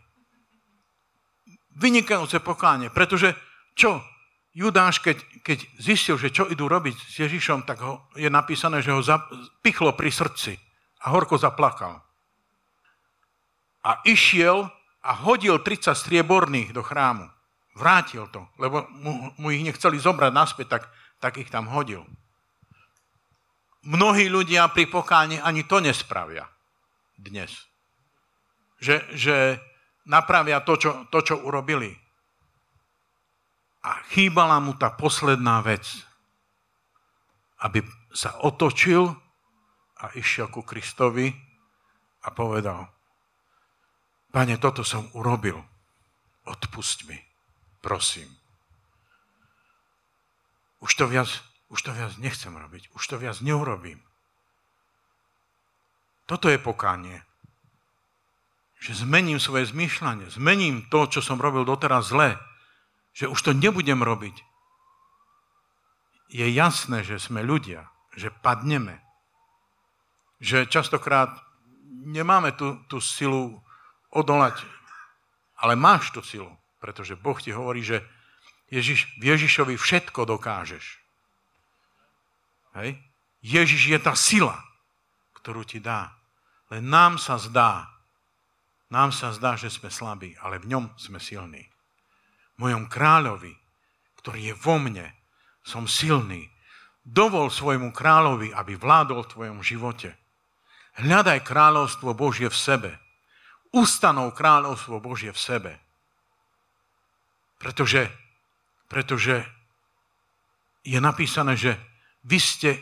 Vynikajúce pokánie, pretože čo? Judáš, keď, keď zistil, že čo idú robiť s Ježišom, tak ho, je napísané, že ho pichlo pri srdci a horko zaplakal. A išiel a hodil 30 strieborných do chrámu. Vrátil to, lebo mu, mu ich nechceli zobrať naspäť, tak, tak ich tam hodil. Mnohí ľudia pri pokáni ani to nespravia dnes. Že, že napravia to čo, to, čo urobili. A chýbala mu tá posledná vec, aby sa otočil a išiel ku Kristovi a povedal, Pane, toto som urobil, odpust mi prosím. Už to viac, už to viac nechcem robiť, už to viac neurobím. Toto je pokánie. Že zmením svoje zmýšľanie, zmením to, čo som robil doteraz zle, že už to nebudem robiť. Je jasné, že sme ľudia, že padneme. Že častokrát nemáme tú, tú silu odolať, ale máš tú silu. Pretože Boh ti hovorí, že Ježiš, v Ježišovi všetko dokážeš. Hej? Ježiš je tá sila, ktorú ti dá. Len nám sa zdá, nám sa zdá, že sme slabí, ale v ňom sme silní. V mojom kráľovi, ktorý je vo mne, som silný. Dovol svojmu kráľovi, aby vládol v tvojom živote. Hľadaj kráľovstvo Božie v sebe. Ustanov kráľovstvo Božie v sebe. Pretože, pretože je napísané, že vy ste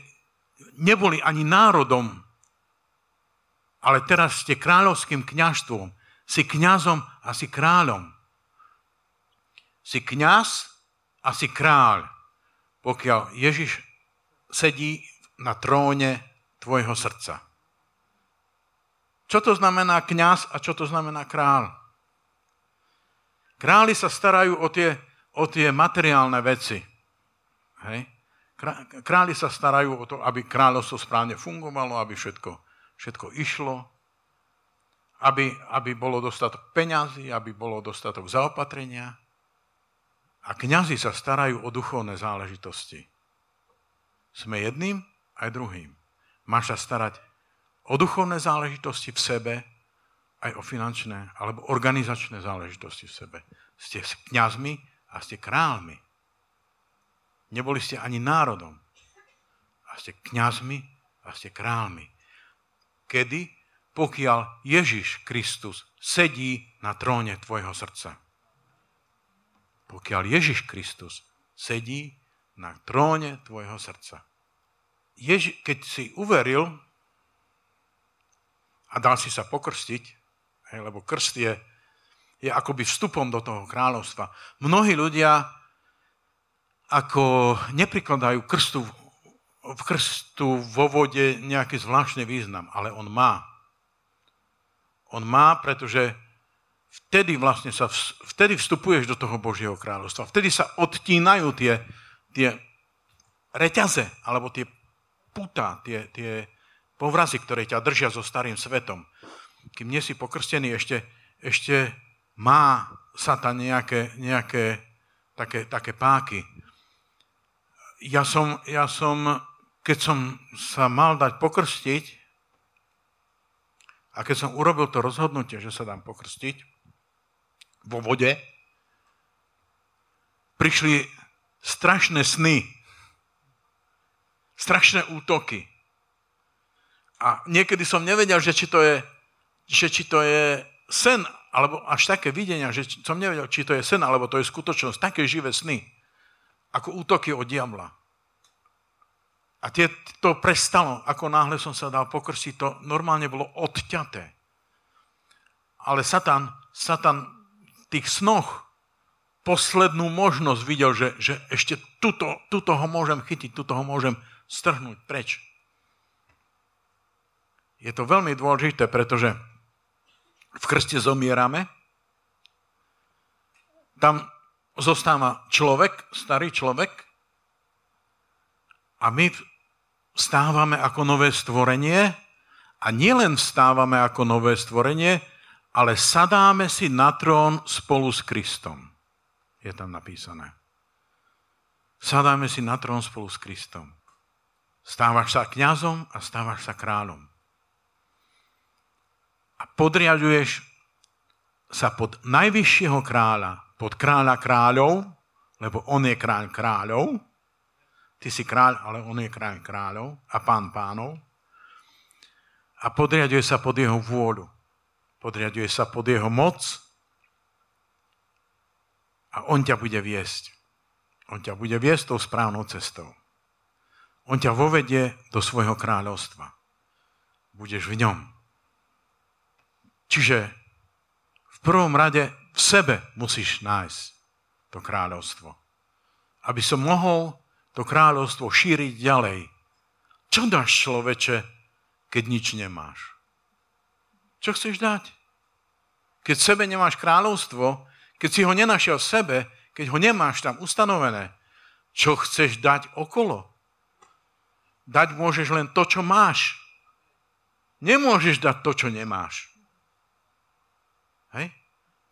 neboli ani národom, ale teraz ste kráľovským kňažstvom. Si kňazom a si kráľom. Si kňaz a si kráľ, pokiaľ Ježiš sedí na tróne tvojho srdca. Čo to znamená kňaz a čo to znamená kráľ? Králi sa starajú o tie, o tie materiálne veci. Hej? Králi sa starajú o to, aby kráľovstvo správne fungovalo, aby všetko, všetko išlo, aby, aby bolo dostatok peňazí, aby bolo dostatok zaopatrenia. A kňazi sa starajú o duchovné záležitosti. Sme jedným aj druhým. Máš sa starať o duchovné záležitosti v sebe, aj o finančné alebo organizačné záležitosti v sebe. Ste kňazmi a ste kráľmi. Neboli ste ani národom. A ste kňazmi a ste kráľmi. Kedy? Pokiaľ Ježiš Kristus sedí na tróne tvojho srdca. Pokiaľ Ježiš Kristus sedí na tróne tvojho srdca. Ježi, keď si uveril a dal si sa pokrstiť, Hej, lebo krst je, je akoby vstupom do toho kráľovstva. Mnohí ľudia ako neprikladajú krstu, v krstu vo vode nejaký zvláštny význam, ale on má. On má, pretože vtedy vlastne sa, vtedy vstupuješ do toho Božieho kráľovstva. Vtedy sa odtínajú tie, tie reťaze, alebo tie puta, tie, tie povrazy, ktoré ťa držia so starým svetom kým nie si pokrstený, ešte, ešte má Satan nejaké, nejaké také, také páky. Ja som, ja som, keď som sa mal dať pokrstiť, a keď som urobil to rozhodnutie, že sa dám pokrstiť vo vode, prišli strašné sny, strašné útoky. A niekedy som nevedel, že či to je že či to je sen, alebo až také videnia, že som nevedel, či to je sen, alebo to je skutočnosť, také živé sny, ako útoky od diabla. A tie, to prestalo, ako náhle som sa dal pokrstiť, to normálne bolo odťaté. Ale Satan, Satan v tých snoch poslednú možnosť videl, že, že ešte tuto, tuto ho môžem chytiť, tuto ho môžem strhnúť preč. Je to veľmi dôležité, pretože v krste zomierame, tam zostáva človek, starý človek a my stávame ako nové stvorenie a nielen stávame ako nové stvorenie, ale sadáme si na trón spolu s Kristom. Je tam napísané. Sadáme si na trón spolu s Kristom. Stávaš sa kňazom a stávaš sa kráľom. A podriaduješ sa pod najvyššieho kráľa, pod kráľa kráľov, lebo on je kráľ kráľov, ty si kráľ, ale on je kráľ kráľov a pán pánov. A podriaduje sa pod jeho vôľu. Podriaduje sa pod jeho moc a on ťa bude viesť. On ťa bude viesť tou správnou cestou. On ťa vovedie do svojho kráľovstva. Budeš v ňom. Čiže v prvom rade v sebe musíš nájsť to kráľovstvo. Aby som mohol to kráľovstvo šíriť ďalej. Čo dáš človeče, keď nič nemáš? Čo chceš dať? Keď v sebe nemáš kráľovstvo, keď si ho nenašiel v sebe, keď ho nemáš tam ustanovené, čo chceš dať okolo? Dať môžeš len to, čo máš. Nemôžeš dať to, čo nemáš.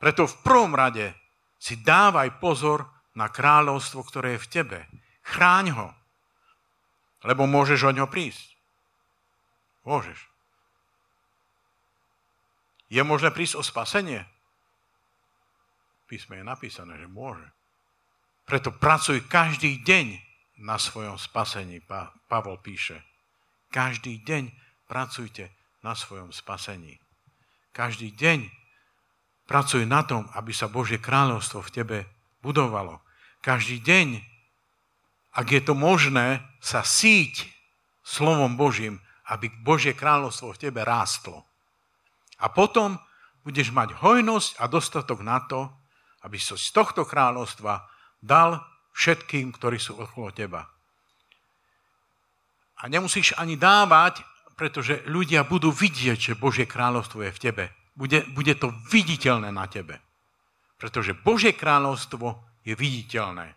Preto v prvom rade si dávaj pozor na kráľovstvo, ktoré je v tebe. Chráň ho. Lebo môžeš o ňo prísť. Môžeš. Je možné prísť o spasenie? Písme je napísané, že môže. Preto pracuj každý deň na svojom spasení, pa- Pavol píše. Každý deň pracujte na svojom spasení. Každý deň Pracuj na tom, aby sa Božie kráľovstvo v tebe budovalo. Každý deň, ak je to možné, sa síť slovom Božím, aby Božie kráľovstvo v tebe rástlo. A potom budeš mať hojnosť a dostatok na to, aby si z tohto kráľovstva dal všetkým, ktorí sú okolo teba. A nemusíš ani dávať, pretože ľudia budú vidieť, že Božie kráľovstvo je v tebe bude, bude to viditeľné na tebe. Pretože Božie kráľovstvo je viditeľné.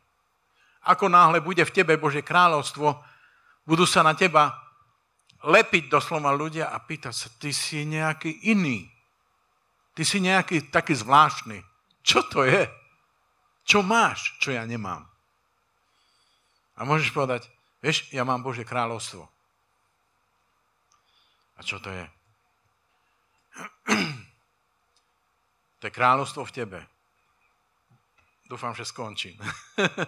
Ako náhle bude v tebe Božie kráľovstvo, budú sa na teba lepiť doslova ľudia a pýtať sa, ty si nejaký iný. Ty si nejaký taký zvláštny. Čo to je? Čo máš, čo ja nemám? A môžeš povedať, vieš, ja mám Božie kráľovstvo. A čo to je? To je kráľovstvo v tebe. Dúfam, že skončím.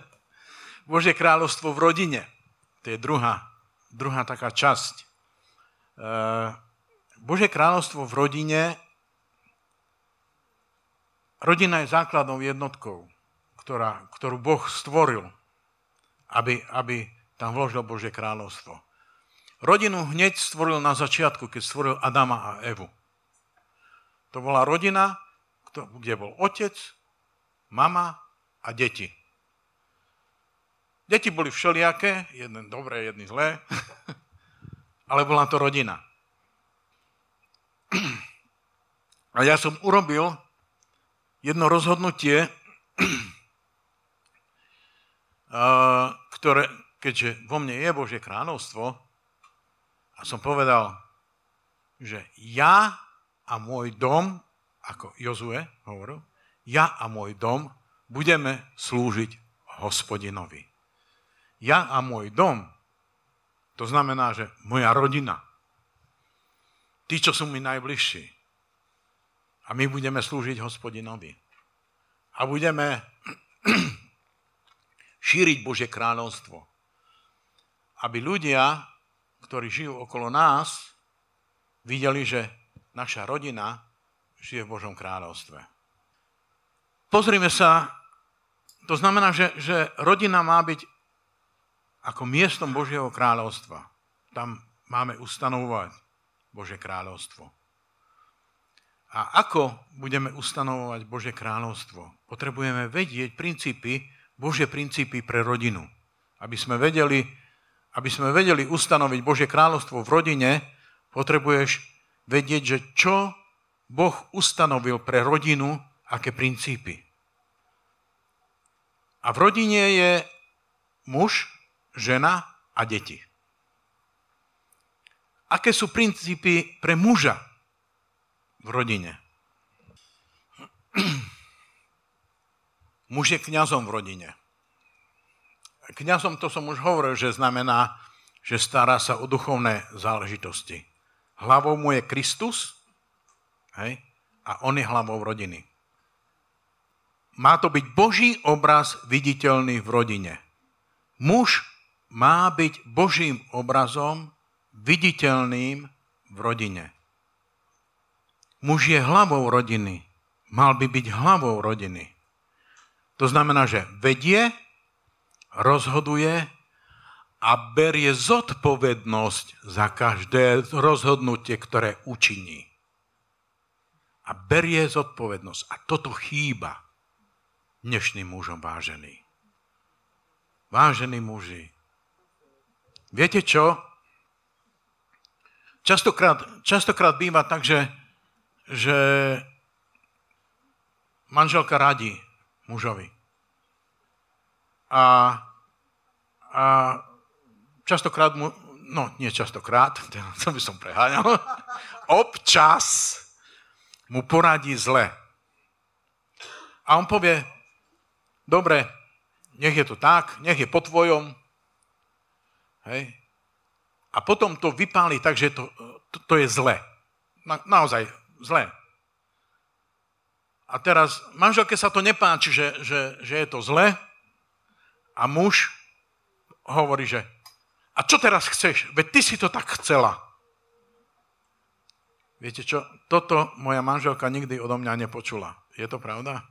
Božie kráľovstvo v rodine. To je druhá, druhá taká časť. Eh, Božie kráľovstvo v rodine. Rodina je základnou jednotkou, ktorá, ktorú Boh stvoril, aby, aby tam vložil Božie kráľovstvo. Rodinu hneď stvoril na začiatku, keď stvoril Adama a Evu. To bola rodina, kde bol otec, mama a deti. Deti boli všelijaké, jeden dobré, jedný zlé, ale bola to rodina. A ja som urobil jedno rozhodnutie, ktoré, keďže vo mne je Božie kráľovstvo, a som povedal, že ja a môj dom ako Jozue hovoril, ja a môj dom budeme slúžiť hospodinovi. Ja a môj dom, to znamená, že moja rodina, tí, čo sú mi najbližší, a my budeme slúžiť hospodinovi. A budeme šíriť Božie kráľovstvo. Aby ľudia, ktorí žijú okolo nás, videli, že naša rodina žije v Božom kráľovstve. Pozrime sa, to znamená, že, že rodina má byť ako miestom Božieho kráľovstva. Tam máme ustanovovať Bože kráľovstvo. A ako budeme ustanovovať Bože kráľovstvo? Potrebujeme vedieť princípy, Bože princípy pre rodinu. Aby sme vedeli, aby sme vedeli ustanoviť Bože kráľovstvo v rodine, potrebuješ vedieť, že čo Boh ustanovil pre rodinu, aké princípy. A v rodine je muž, žena a deti. Aké sú princípy pre muža v rodine? Muž je kňazom v rodine. Kňazom to som už hovoril, že znamená, že stará sa o duchovné záležitosti. Hlavou mu je Kristus hej, a on je hlavou rodiny. Má to byť Boží obraz viditeľný v rodine. Muž má byť Božím obrazom viditeľným v rodine. Muž je hlavou rodiny. Mal by byť hlavou rodiny. To znamená, že vedie, rozhoduje a berie zodpovednosť za každé rozhodnutie, ktoré učiní. A berie zodpovednosť. A toto chýba dnešným mužom vážený. Vážení muži, viete čo? Častokrát, častokrát býva tak, že, že manželka radí mužovi. A, a častokrát mu, no nie častokrát, to by som preháňal, občas mu poradí zle. A on povie, dobre, nech je to tak, nech je po tvojom. Hej. A potom to vypáli tak, že to, to, to je zle. Na, naozaj zle. A teraz manželke sa to nepáči, že, že, že je to zle a muž hovorí, že a čo teraz chceš? Veď ty si to tak chcela. Viete čo? Toto moja manželka nikdy odo mňa nepočula. Je to pravda?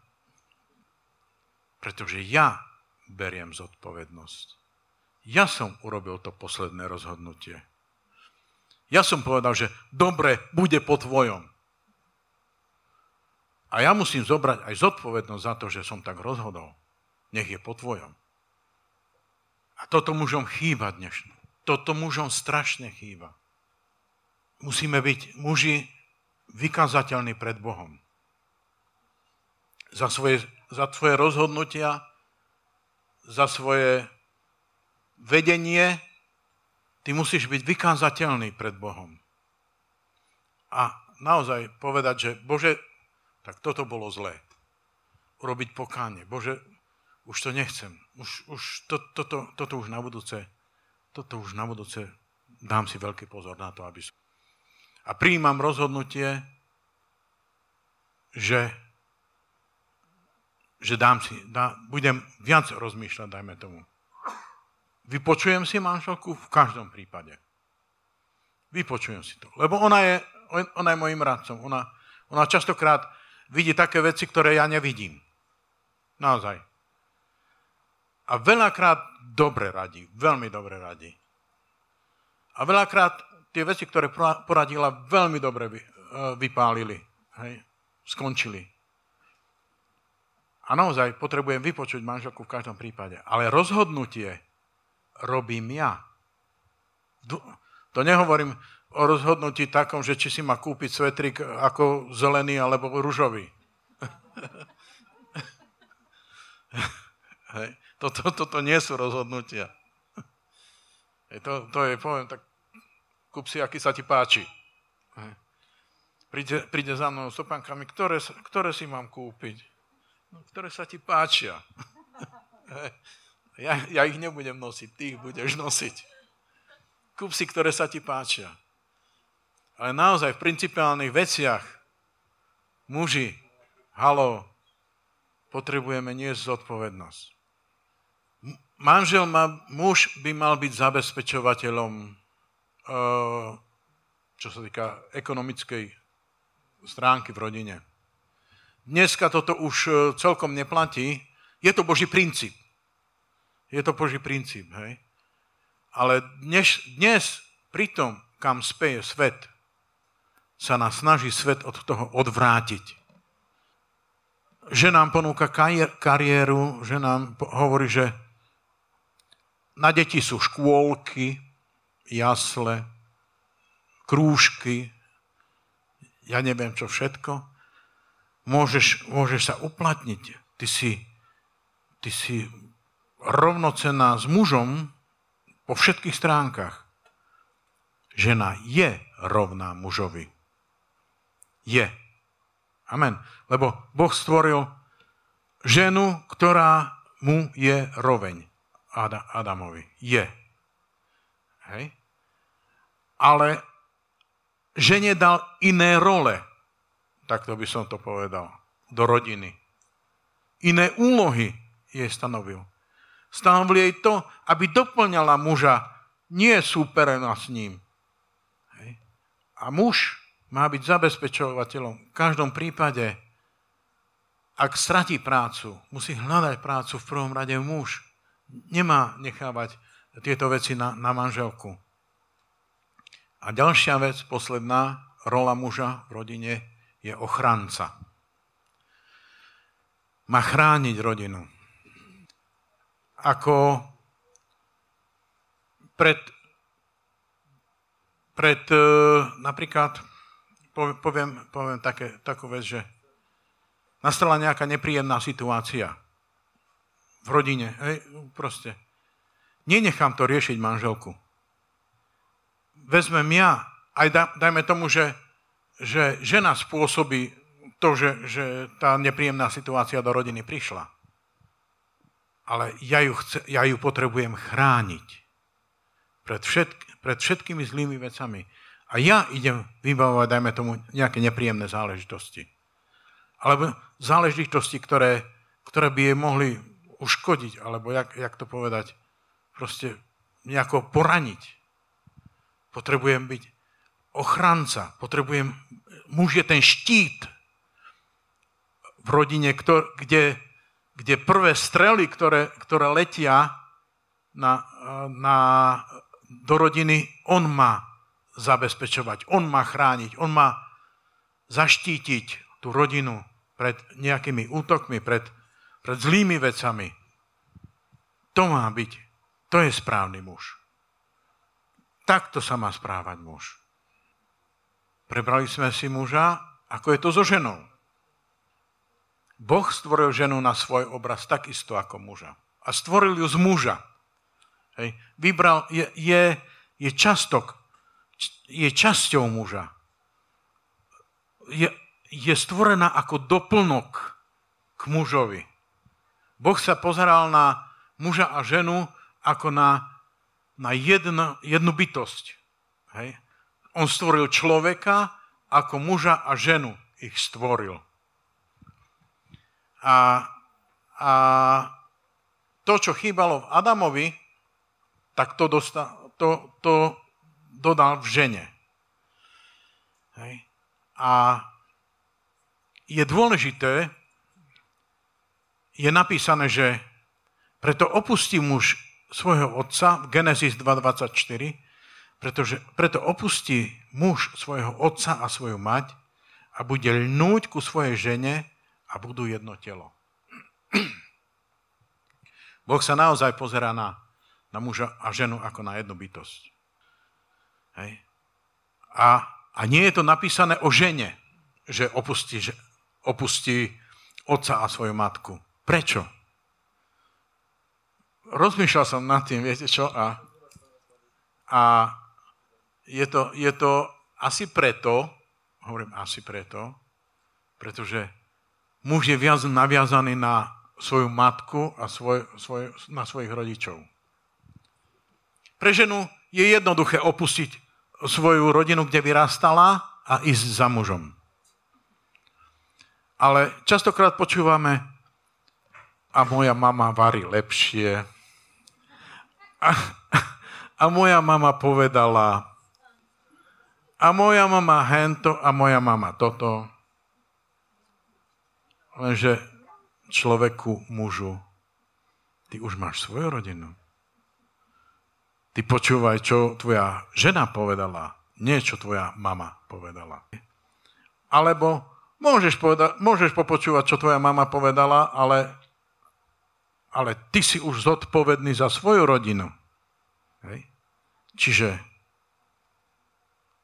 Pretože ja beriem zodpovednosť. Ja som urobil to posledné rozhodnutie. Ja som povedal, že dobre, bude po tvojom. A ja musím zobrať aj zodpovednosť za to, že som tak rozhodol. Nech je po tvojom. A toto mužom chýba dnešnú. Toto mužom strašne chýba. Musíme byť muži vykazateľní pred Bohom. Za svoje, za svoje rozhodnutia, za svoje vedenie, ty musíš byť vykázateľný pred Bohom. A naozaj povedať, že Bože, tak toto bolo zlé. Urobiť pokánie. Bože, už to nechcem. Už, už to, toto, toto už na budúce, toto už na budúce dám si veľký pozor na to, aby som... A prijímam rozhodnutie, že že dám si, dá, budem viac rozmýšľať, dajme tomu. Vypočujem si manželku v každom prípade. Vypočujem si to. Lebo ona je, ona je mojim radcom. Ona, ona častokrát vidí také veci, ktoré ja nevidím. Naozaj. A veľakrát dobre radí. Veľmi dobre radí. A veľakrát tie veci, ktoré poradila, veľmi dobre e, vypálili. Hej? Skončili. A naozaj potrebujem vypočuť manželku v každom prípade. Ale rozhodnutie robím ja. To nehovorím o rozhodnutí takom, že či si má kúpiť svetrik ako zelený alebo ružový. Toto, toto nie sú rozhodnutia. To, to je, poviem, tak kúp si, aký sa ti páči. Príde, príde za mnou stopankami, ktoré, ktoré si mám kúpiť? no, ktoré sa ti páčia. ja, ja ich nebudem nosiť, ty ich budeš nosiť. Kúp si, ktoré sa ti páčia. Ale naozaj v principiálnych veciach muži, halo, potrebujeme niesť zodpovednosť. Manžel má, muž by mal byť zabezpečovateľom, čo sa týka ekonomickej stránky v rodine. Dneska toto už e, celkom neplatí. Je to Boží princíp. Je to Boží princíp, hej? Ale dnes, dnes pri tom, kam speje svet, sa nás snaží svet od toho odvrátiť. Že nám ponúka kariéru, že nám hovorí, že na deti sú škôlky, jasle, krúžky, ja neviem čo všetko. Môžeš, môžeš sa uplatniť. Ty si, ty si rovnocená s mužom po všetkých stránkach. Žena je rovná mužovi. Je. Amen. Lebo Boh stvoril ženu, ktorá mu je roveň. Adamovi. Je. Hej? Ale žene dal iné role, takto by som to povedal, do rodiny. Iné úlohy jej stanovil. Stanovil jej to, aby doplňala muža, nie súperena s ním. Hej. A muž má byť zabezpečovateľom. V každom prípade, ak stratí prácu, musí hľadať prácu v prvom rade muž. Nemá nechávať tieto veci na, na manželku. A ďalšia vec, posledná, rola muža v rodine je ochranca. Má chrániť rodinu. Ako pred, pred e, napríklad, poviem, poviem také, takú vec, že nastala nejaká nepríjemná situácia v rodine. Hej, proste. Nenechám to riešiť manželku vezmem ja, aj dajme tomu, že, že žena spôsobí to, že, že tá nepríjemná situácia do rodiny prišla. Ale ja ju, chce, ja ju potrebujem chrániť pred, všetk, pred všetkými zlými vecami. A ja idem vybavovať, dajme tomu, nejaké nepríjemné záležitosti. Alebo záležitosti, ktoré, ktoré by jej mohli uškodiť, alebo jak, jak to povedať, proste nejako poraniť. Potrebujem byť ochranca. Potrebujem, muž je ten štít v rodine, kde, kde prvé strely, ktoré, ktoré letia na, na, do rodiny, on má zabezpečovať, on má chrániť, on má zaštítiť tú rodinu pred nejakými útokmi, pred, pred zlými vecami. To má byť, to je správny muž. Takto sa má správať muž. Prebrali sme si muža, ako je to so ženou. Boh stvoril ženu na svoj obraz takisto ako muža. A stvoril ju z muža. Hej. Vybral, je, je, je častok, je časťou muža. Je, je stvorená ako doplnok k mužovi. Boh sa pozeral na muža a ženu ako na na jedno, jednu bytosť. Hej. On stvoril človeka, ako muža a ženu ich stvoril. A, a to, čo chýbalo v Adamovi, tak to, dosta, to, to dodal v žene. Hej. A je dôležité, je napísané, že preto opustí muž svojho otca Genesis 2.24, pretože preto opustí muž svojho otca a svoju mať a bude lnúť ku svojej žene a budú jedno telo. Boh sa naozaj pozerá na, na muža a ženu ako na jednu bytosť. Hej. A, a nie je to napísané o žene, že opustí, že opustí otca a svoju matku. Prečo? Rozmýšľal som nad tým, viete čo? A, a je, to, je to asi preto, hovorím asi preto, pretože muž je viac naviazaný na svoju matku a svoj, svoj, na svojich rodičov. Pre ženu je jednoduché opustiť svoju rodinu, kde vyrastala a ísť za mužom. Ale častokrát počúvame, a moja mama varí lepšie, a, a moja mama povedala, a moja mama hento, a moja mama toto. Lenže človeku, mužu, ty už máš svoju rodinu. Ty počúvaj, čo tvoja žena povedala, nie čo tvoja mama povedala. Alebo môžeš, poveda- môžeš popočúvať, čo tvoja mama povedala, ale, ale ty si už zodpovedný za svoju rodinu. Hej. Čiže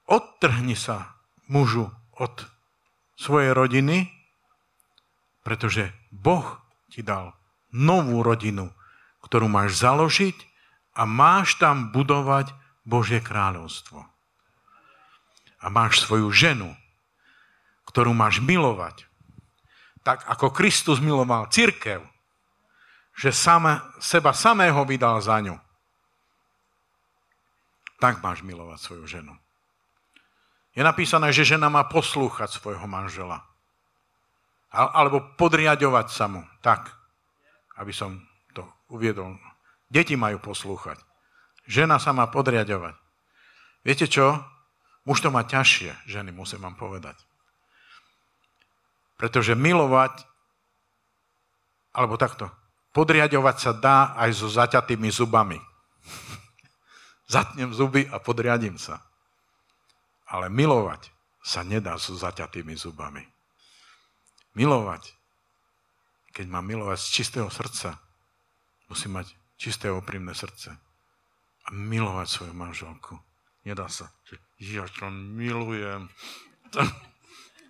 odtrhni sa mužu od svojej rodiny, pretože Boh ti dal novú rodinu, ktorú máš založiť a máš tam budovať Božie kráľovstvo. A máš svoju ženu, ktorú máš milovať. Tak ako Kristus miloval církev, že sama, seba samého vydal za ňu. Tak máš milovať svoju ženu. Je napísané, že žena má poslúchať svojho manžela. Alebo podriadovať sa mu. Tak, aby som to uviedol. Deti majú poslúchať. Žena sa má podriadovať. Viete čo? Muž to má ťažšie, ženy, musím vám povedať. Pretože milovať, alebo takto, podriadovať sa dá aj so zaťatými zubami. Zatnem zuby a podriadím sa. Ale milovať sa nedá so zaťatými zubami. Milovať, keď mám milovať z čistého srdca, musím mať čisté oprímne srdce. A milovať svoju manželku. Nedá sa, ja ťa milujem.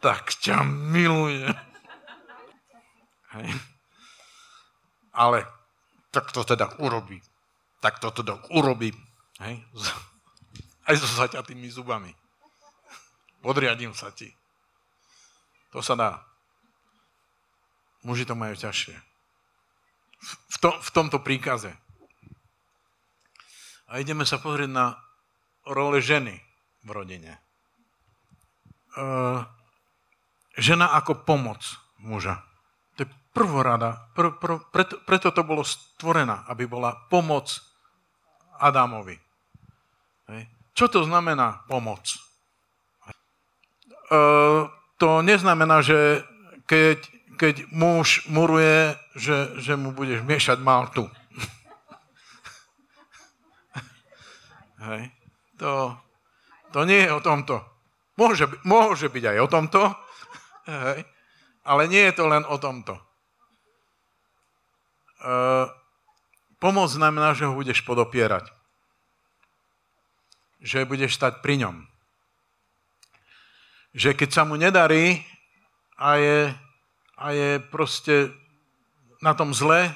Tak ťa milujem. Hej. Ale tak to teda urobí. Tak to teda urobí. Hej. Aj so zaťatými zubami. Podriadím sa ti. To sa dá. Muži to majú ťažšie. V, to, v tomto príkaze. A ideme sa pozrieť na role ženy v rodine. Uh, žena ako pomoc muža. To je prvorada. Pr, pr, preto, preto to bolo stvorená, aby bola pomoc Adámovi. Hej. Čo to znamená pomoc? Eh, to neznamená, že keď, keď muž muruje, že, že mu budeš miešať maltu. Hej. To, to nie je o tomto. Môže, môže byť aj o tomto, hej. Ale nie je to len o tomto. E, pomoc znamená, že ho budeš podopierať. Že budeš stať pri ňom že keď sa mu nedarí a je, a je proste na tom zle,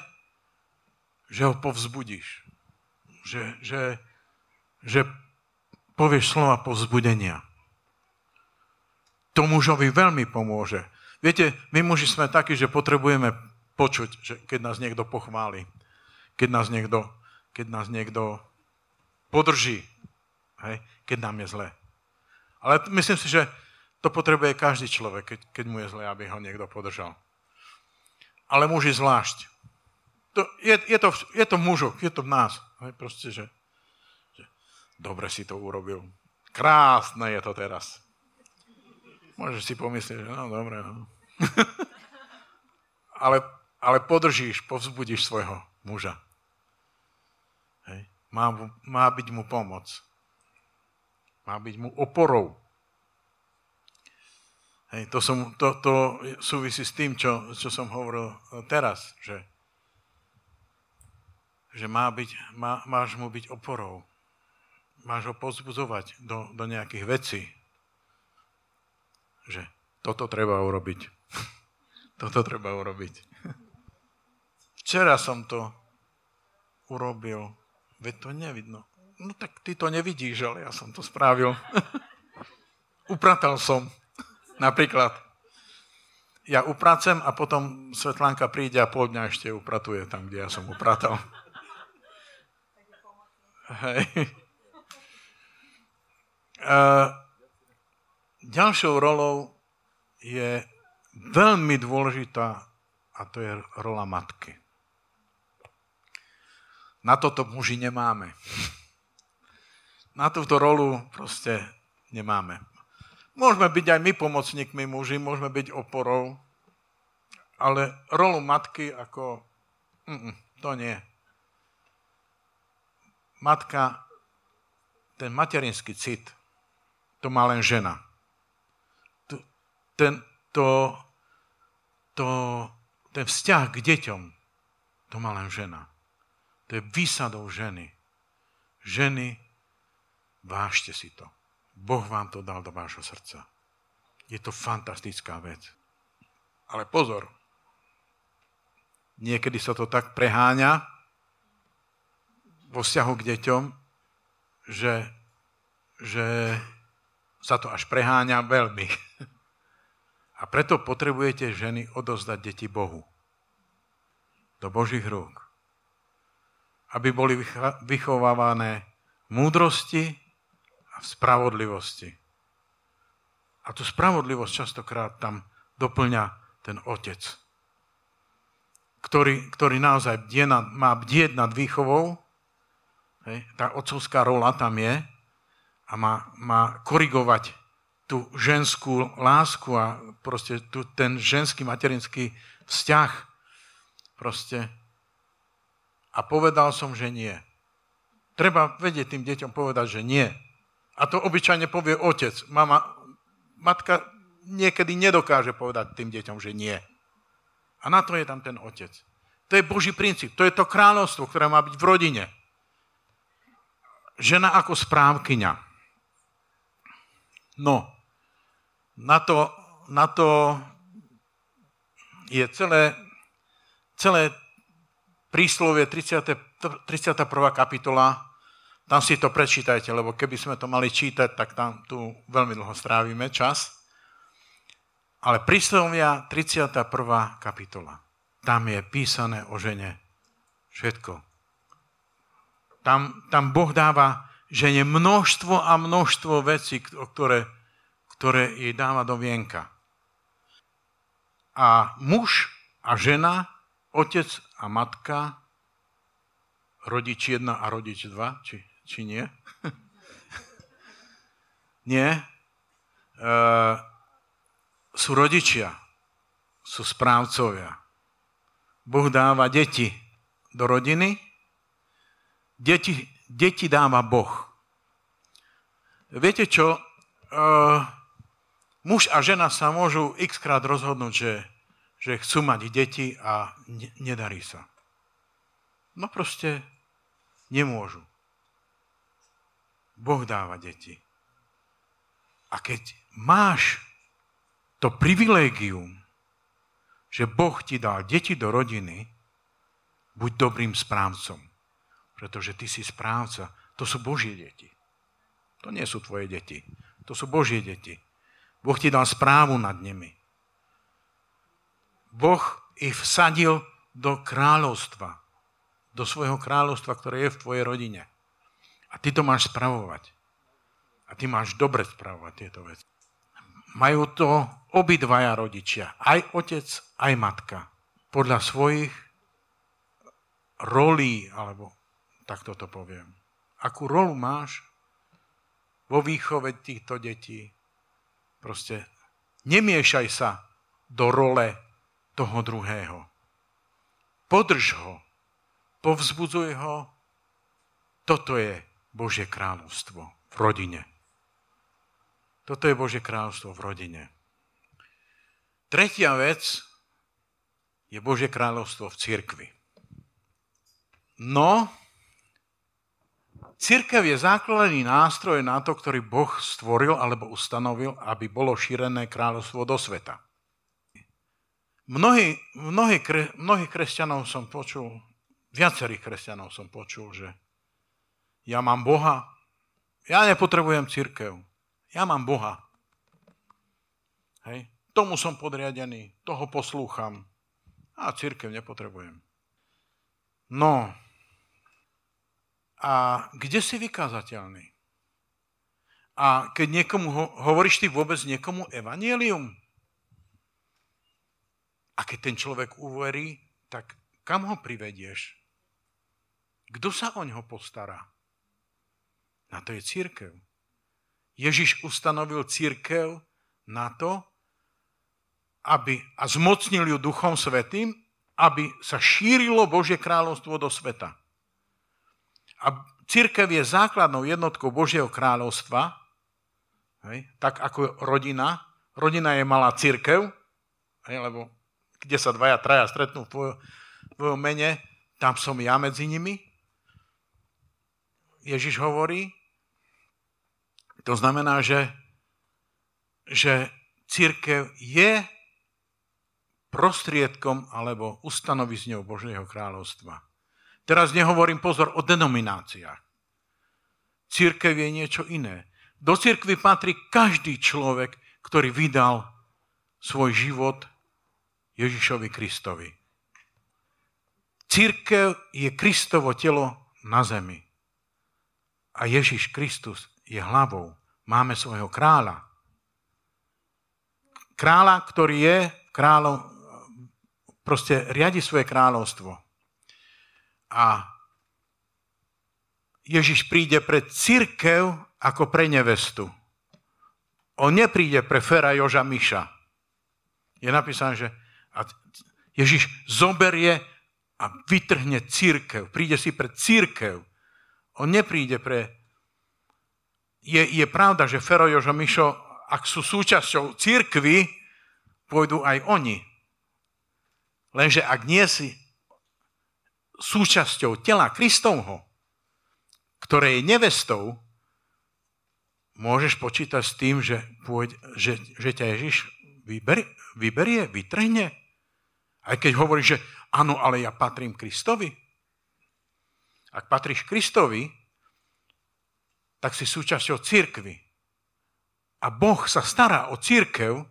že ho povzbudíš. Že, že, že povieš slova povzbudenia. To mužovi veľmi pomôže. Viete, my muži sme takí, že potrebujeme počuť, že keď nás niekto pochváli, keď nás niekto, keď nás niekto podrží, hej, keď nám je zle. Ale myslím si, že to potrebuje každý človek, keď, keď mu je zle, aby ho niekto podržal. Ale muži zvlášť. To, je, je, to, je to v mužoch, je to v nás. Hej, proste, že, že dobre si to urobil. Krásne je to teraz. Môžeš si pomyslieť, že no dobre, no. ale, ale podržíš, povzbudíš svojho muža. Hej. Má, má byť mu pomoc. Má byť mu oporou. Hej, to, som, to, to súvisí s tým, čo, čo som hovoril teraz, že, že má byť, má, máš mu byť oporou. Máš ho pozbudzovať do, do nejakých vecí. Že toto treba urobiť. toto treba urobiť. Včera som to urobil, veď to nevidno. No tak ty to nevidíš, ale ja som to spravil. Upratal som. Napríklad, ja upracem a potom Svetlánka príde a pol dňa ešte upratuje tam, kde ja som upratal. Hej. Uh, ďalšou rolou je veľmi dôležitá a to je rola matky. Na toto muži nemáme. Na túto rolu proste nemáme. Môžeme byť aj my pomocníkmi muži, môžeme byť oporou, ale rolu matky ako... Mm, to nie. Matka ten materinský cit, to má len žena. Ten, to, to, ten vzťah k deťom, to má len žena. To je výsadou ženy. Ženy, vážte si to. Boh vám to dal do vášho srdca. Je to fantastická vec. Ale pozor, niekedy sa to tak preháňa vo vzťahu k deťom, že, že sa to až preháňa veľmi. A preto potrebujete ženy odozdať deti Bohu. Do Božích rúk. Aby boli vychovávané v múdrosti a v spravodlivosti. A tú spravodlivosť častokrát tam doplňa ten otec, ktorý, ktorý naozaj bdie nad, má bdieť nad výchovou. Hej, tá otcovská rola tam je a má, má korigovať tú ženskú lásku a proste tu, ten ženský materinský vzťah. Proste. A povedal som, že nie. Treba vedieť tým deťom povedať, že nie. A to obyčajne povie otec. Mama, matka niekedy nedokáže povedať tým deťom, že nie. A na to je tam ten otec. To je Boží princíp. To je to kráľovstvo, ktoré má byť v rodine. Žena ako správkyňa. No, na to, na to je celé, celé príslovie 30, 31. kapitola. Tam si to prečítajte, lebo keby sme to mali čítať, tak tam tu veľmi dlho strávime čas. Ale príslovia 31. kapitola. Tam je písané o žene všetko. Tam, tam Boh dáva žene množstvo a množstvo vecí, ktoré, ktoré jej dáva do vienka. A muž a žena, otec a matka, rodič jedna a rodič dva, či, či nie? nie. E, sú rodičia, sú správcovia. Boh dáva deti do rodiny, deti, deti dáva Boh. Viete čo? Uh, muž a žena sa môžu x krát rozhodnúť, že, že chcú mať deti a ne, nedarí sa. No proste nemôžu. Boh dáva deti. A keď máš to privilégium, že Boh ti dal deti do rodiny, buď dobrým správcom. Pretože ty si správca. To sú Božie deti. To nie sú tvoje deti. To sú Božie deti. Boh ti dal správu nad nimi. Boh ich vsadil do kráľovstva. Do svojho kráľovstva, ktoré je v tvojej rodine. A ty to máš spravovať. A ty máš dobre spravovať tieto veci. Majú to obidvaja rodičia, aj otec, aj matka. Podľa svojich rolí, alebo takto to poviem. Akú rolu máš vo výchove týchto detí? Proste nemiešaj sa do role toho druhého. Podrž ho, povzbudzuj ho. Toto je Božie kráľovstvo v rodine. Toto je Božie kráľovstvo v rodine. Tretia vec je Božie kráľovstvo v cirkvi. No, církev je základný nástroj na to, ktorý Boh stvoril alebo ustanovil, aby bolo šírené kráľovstvo do sveta. Mnohí, mnohí, mnohých kresťanov som počul, viacerých kresťanov som počul, že ja mám Boha, ja nepotrebujem církev. Ja mám Boha. Hej. Tomu som podriadený, toho poslúcham. A církev nepotrebujem. No, a kde si vykázateľný? A keď niekomu ho, hovoríš ty vôbec niekomu evanielium? A keď ten človek uverí, tak kam ho privedieš? Kto sa o ňo postará? Na to je církev. Ježiš ustanovil církev na to, aby, a zmocnil ju Duchom Svetým, aby sa šírilo Božie kráľovstvo do sveta. A církev je základnou jednotkou Božieho kráľovstva, hej, tak ako rodina. Rodina je malá církev, hej, lebo kde sa dvaja, traja stretnú v tvojom, mene, tam som ja medzi nimi. Ježiš hovorí, to znamená, že, že církev je prostriedkom alebo ustanovizňou Božieho kráľovstva. Teraz nehovorím pozor o denomináciách. Církev je niečo iné. Do církvy patrí každý človek, ktorý vydal svoj život Ježišovi Kristovi. Církev je Kristovo telo na zemi. A Ježiš Kristus je hlavou. Máme svojho kráľa. Kráľa, ktorý je kráľom, proste riadi svoje kráľovstvo. A Ježiš príde pre církev ako pre nevestu. On nepríde pre Fera Joža Miša. Je napísané, že Ježiš zoberie a vytrhne církev. Príde si pre církev. On nepríde pre... Je, je pravda, že Fero, Jožo, Mišo, ak sú súčasťou církvy, pôjdu aj oni. Lenže ak nie si súčasťou tela Kristovho, ktoré je nevestou, môžeš počítať s tým, že, pôjde, že, že ťa Ježiš vyberie, vyberie, vytrhne. Aj keď hovorí, že áno, ale ja patrím Kristovi. Ak patríš Kristovi, tak si súčasťou církvy. A Boh sa stará o církev,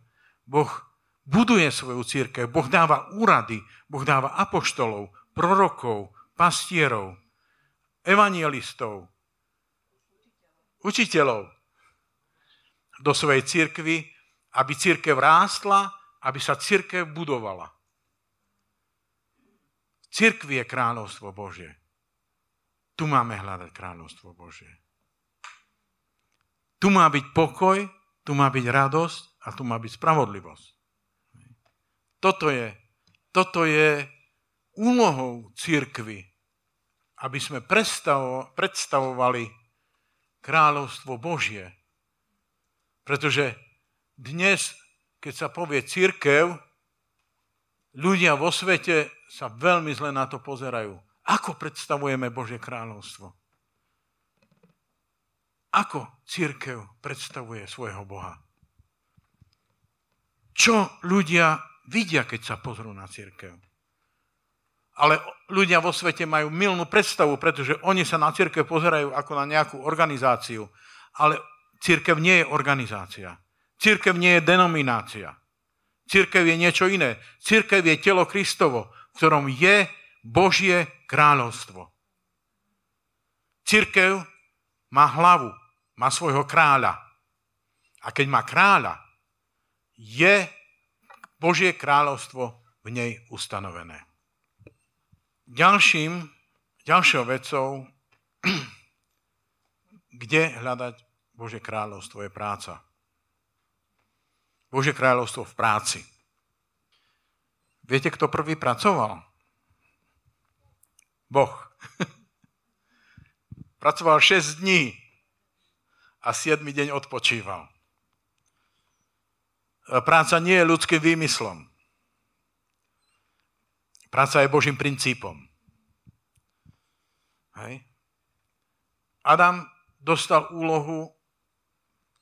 Boh buduje svoju církev, Boh dáva úrady, Boh dáva apoštolov, prorokov, pastierov, evangelistov, učiteľov do svojej církvy, aby církev rástla, aby sa církev budovala. Cirkvi je kráľovstvo Božie. Tu máme hľadať kráľovstvo Božie. Tu má byť pokoj, tu má byť radosť a tu má byť spravodlivosť. Toto je, toto je úlohou církvy, aby sme predstavovali kráľovstvo Božie. Pretože dnes, keď sa povie církev, ľudia vo svete sa veľmi zle na to pozerajú. Ako predstavujeme Božie kráľovstvo? Ako církev predstavuje svojho Boha? Čo ľudia vidia, keď sa pozrú na církev? Ale ľudia vo svete majú milnú predstavu, pretože oni sa na církev pozerajú ako na nejakú organizáciu. Ale církev nie je organizácia. Církev nie je denominácia. Církev je niečo iné. Církev je telo Kristovo ktorom je Božie kráľovstvo. Cirkev má hlavu, má svojho kráľa. A keď má kráľa, je Božie kráľovstvo v nej ustanovené. Ďalším, ďalšou vecou, kde hľadať Božie kráľovstvo, je práca. Božie kráľovstvo v práci. Viete, kto prvý pracoval? Boh. pracoval 6 dní a 7 deň odpočíval. Práca nie je ľudským výmyslom. Práca je Božím princípom. Hej. Adam dostal úlohu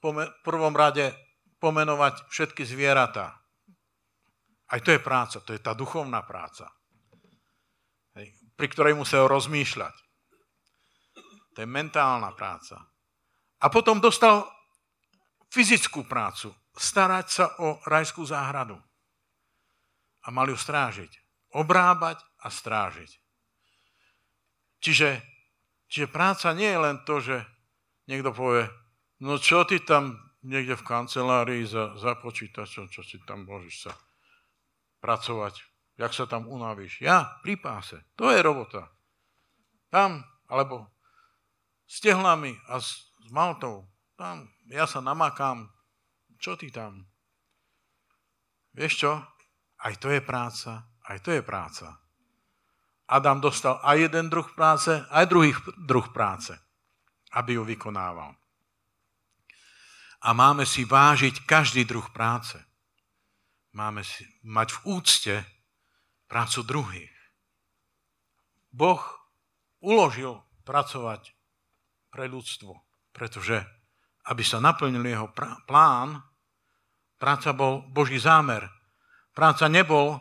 v prvom rade pomenovať všetky zvieratá. Aj to je práca, to je tá duchovná práca, hej, pri ktorej musel rozmýšľať. To je mentálna práca. A potom dostal fyzickú prácu, starať sa o rajskú záhradu. A mal ju strážiť. Obrábať a strážiť. Čiže, čiže práca nie je len to, že niekto povie, no čo ty tam niekde v kancelárii za, za počítačom, čo si tam môžeš sa pracovať. Jak sa tam unavíš? Ja, pri páse. To je robota. Tam, alebo s tehlami a s, s maltou. Tam, ja sa namakám. Čo ty tam? Vieš čo? Aj to je práca, aj to je práca. Adam dostal aj jeden druh práce, aj druhý druh práce. aby ju vykonával. A máme si vážiť každý druh práce. Máme si mať v úcte prácu druhých. Boh uložil pracovať pre ľudstvo, pretože aby sa naplnil jeho plán, práca bol Boží zámer. Práca nebol,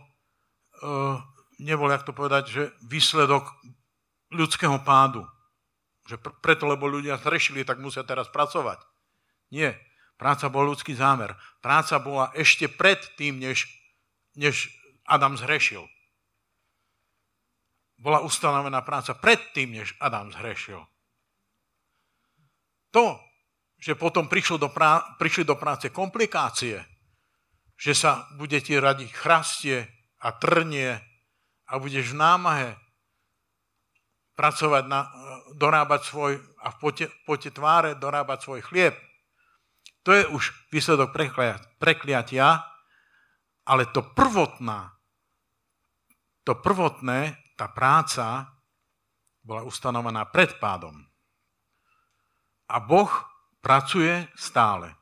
nebol, jak to povedať, že výsledok ľudského pádu. Že pr- preto, lebo ľudia zrešili, tak musia teraz pracovať. Nie. Práca bol ľudský zámer. Práca bola ešte pred tým, než, než Adam zhrešil. Bola ustanovená práca pred tým, než Adam zhrešil. To, že potom prišlo do prá- prišli do práce komplikácie, že sa budete radiť chrastie a trnie a budeš v námahe pracovať, na, dorábať svoj, a v pote, pote tváre dorábať svoj chlieb. To je už výsledok prekliatia, ale to prvotná, to prvotné, tá práca bola ustanovená pred pádom. A Boh pracuje stále.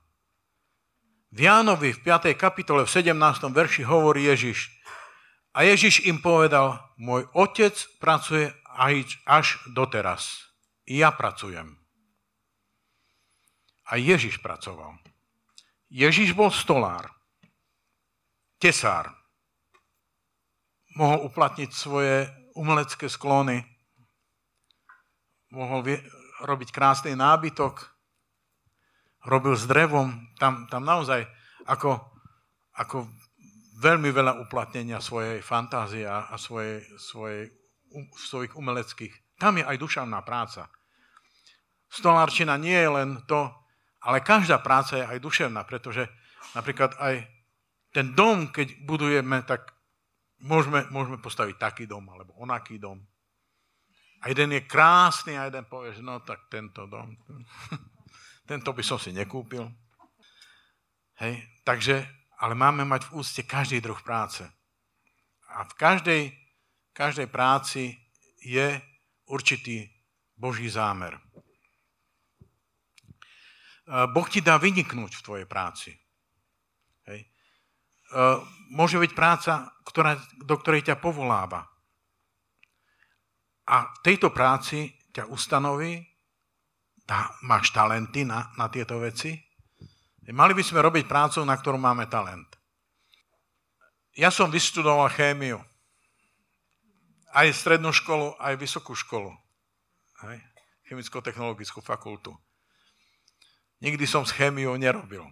V Jánovi v 5. kapitole v 17. verši hovorí Ježiš. A Ježiš im povedal, môj otec pracuje až doteraz. Ja pracujem. A Ježiš pracoval. Ježiš bol stolár, tesár. Mohol uplatniť svoje umelecké sklony, mohol robiť krásny nábytok, robil s drevom, tam, tam naozaj ako, ako veľmi veľa uplatnenia svojej fantázie a, svojej, svojej, um, svojich umeleckých. Tam je aj duševná práca. Stolárčina nie je len to, ale každá práca je aj duševná, pretože napríklad aj ten dom, keď budujeme, tak môžeme, môžeme postaviť taký dom alebo onaký dom. A jeden je krásny a jeden povie, že no tak tento dom, tento by som si nekúpil. Hej, takže, ale máme mať v úste každý druh práce. A v každej, každej práci je určitý Boží zámer. Boh ti dá vyniknúť v tvojej práci. Hej. Môže byť práca, ktorá, do ktorej ťa povoláva. A v tejto práci ťa ustanoví, tá, máš talenty na, na tieto veci. Mali by sme robiť prácu, na ktorú máme talent. Ja som vystudoval chémiu. Aj strednú školu, aj vysokú školu. Hej? Chemicko-technologickú fakultu. Nikdy som s chémiou nerobil.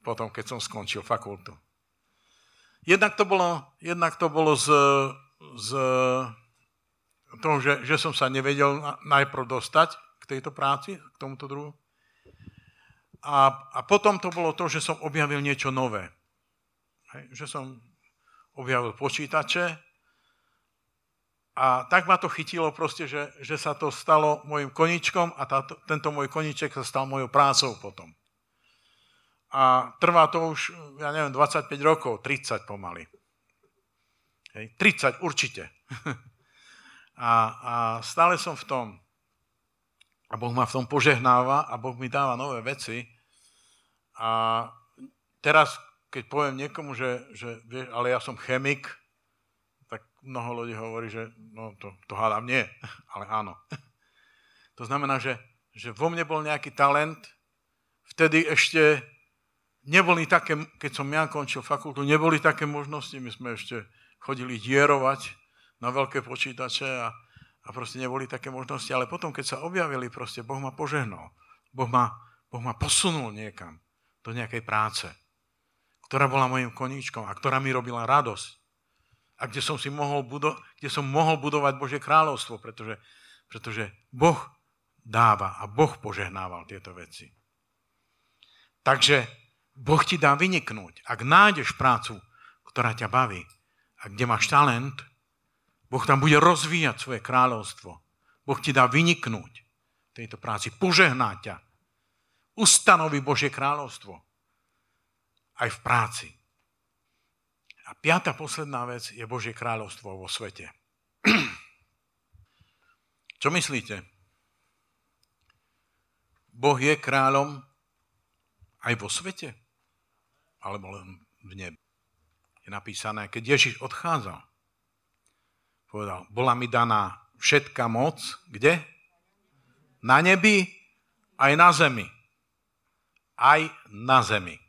Potom, keď som skončil fakultu. Jednak to bolo, jednak to bolo z, z toho, že, že som sa nevedel najprv dostať k tejto práci, k tomuto druhu. A, a potom to bolo to, že som objavil niečo nové. Hej, že som objavil počítače a tak ma to chytilo proste, že, že sa to stalo môjim koničkom a táto, tento môj koniček sa stal mojou prácou potom. A trvá to už, ja neviem, 25 rokov, 30 pomaly. Hej, 30 určite. A, a stále som v tom. A Boh ma v tom požehnáva a Boh mi dáva nové veci. A teraz, keď poviem niekomu, že, že vieš, ale ja som chemik, tak mnoho ľudí hovorí, že no to, to hádam nie, ale áno. To znamená, že, že vo mne bol nejaký talent, vtedy ešte neboli také, keď som ja končil fakultu, neboli také možnosti, my sme ešte chodili dierovať na veľké počítače a, a proste neboli také možnosti, ale potom, keď sa objavili, proste Boh ma požehnal. Boh ma, boh ma posunul niekam, do nejakej práce, ktorá bola mojim koníčkom a ktorá mi robila radosť. A kde som si mohol, budo- kde som mohol budovať Božie kráľovstvo, pretože, pretože Boh dáva a Boh požehnával tieto veci. Takže Boh ti dá vyniknúť. Ak nájdeš prácu, ktorá ťa baví a kde máš talent, Boh tam bude rozvíjať svoje kráľovstvo. Boh ti dá vyniknúť v tejto práci, požehná ťa. Ustanoví Božie kráľovstvo aj v práci. A piata posledná vec je Božie kráľovstvo vo svete. Čo myslíte? Boh je kráľom aj vo svete? Alebo len v nebi? Je napísané, keď Ježiš odchádzal, povedal, bola mi daná všetká moc, kde? Na nebi, aj na zemi. Aj na zemi. E,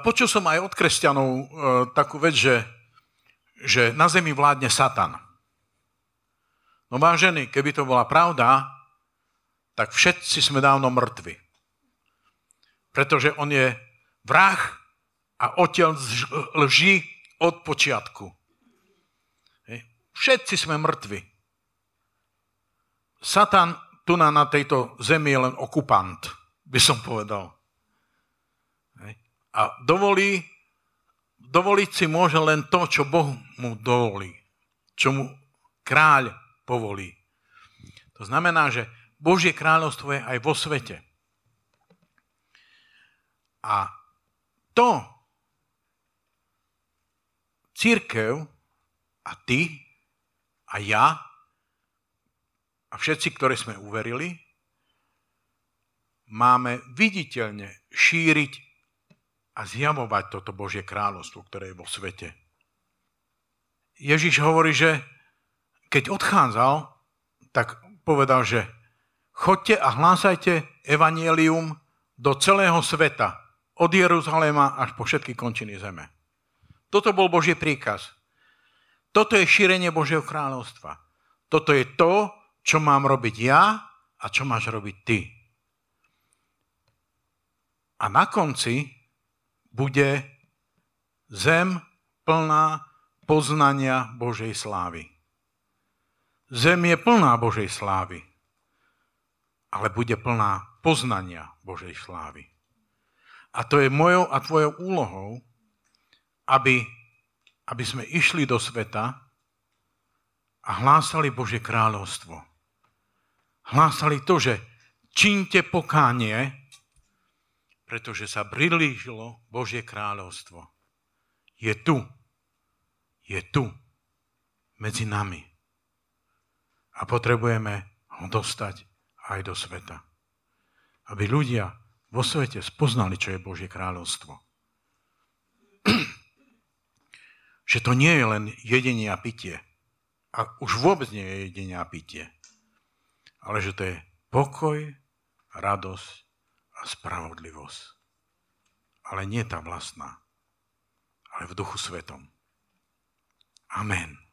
počul som aj od kresťanov e, takú vec, že, že na zemi vládne Satan. No vážení, keby to bola pravda, tak všetci sme dávno mŕtvi. Pretože on je vrah a oteľ lží od počiatku. Všetci sme mŕtvi. Satan tu na, na tejto zemi je len okupant, by som povedal. A dovolí, dovoliť si môže len to, čo Boh mu dovolí. Čo mu kráľ povolí. To znamená, že Božie kráľovstvo je aj vo svete. A to církev a ty a ja a všetci, ktorí sme uverili, máme viditeľne šíriť a zjavovať toto Božie kráľovstvo, ktoré je vo svete. Ježiš hovorí, že keď odchádzal, tak povedal, že chodte a hlásajte evanielium do celého sveta, od Jeruzalema až po všetky končiny zeme. Toto bol Boží príkaz. Toto je šírenie Božieho kráľovstva. Toto je to, čo mám robiť ja a čo máš robiť ty. A na konci bude zem plná poznania Božej slávy. Zem je plná Božej slávy, ale bude plná poznania Božej slávy. A to je mojou a tvojou úlohou, aby, aby sme išli do sveta a hlásali Božie kráľovstvo. Hlásali to, že čínte pokánie, pretože sa prilížilo Božie kráľovstvo. Je tu. Je tu. Medzi nami a potrebujeme ho dostať aj do sveta. Aby ľudia vo svete spoznali, čo je Božie kráľovstvo. že to nie je len jedenie a pitie. A už vôbec nie je jedenie a pitie. Ale že to je pokoj, radosť a spravodlivosť. Ale nie tá vlastná, ale v duchu svetom. Amen.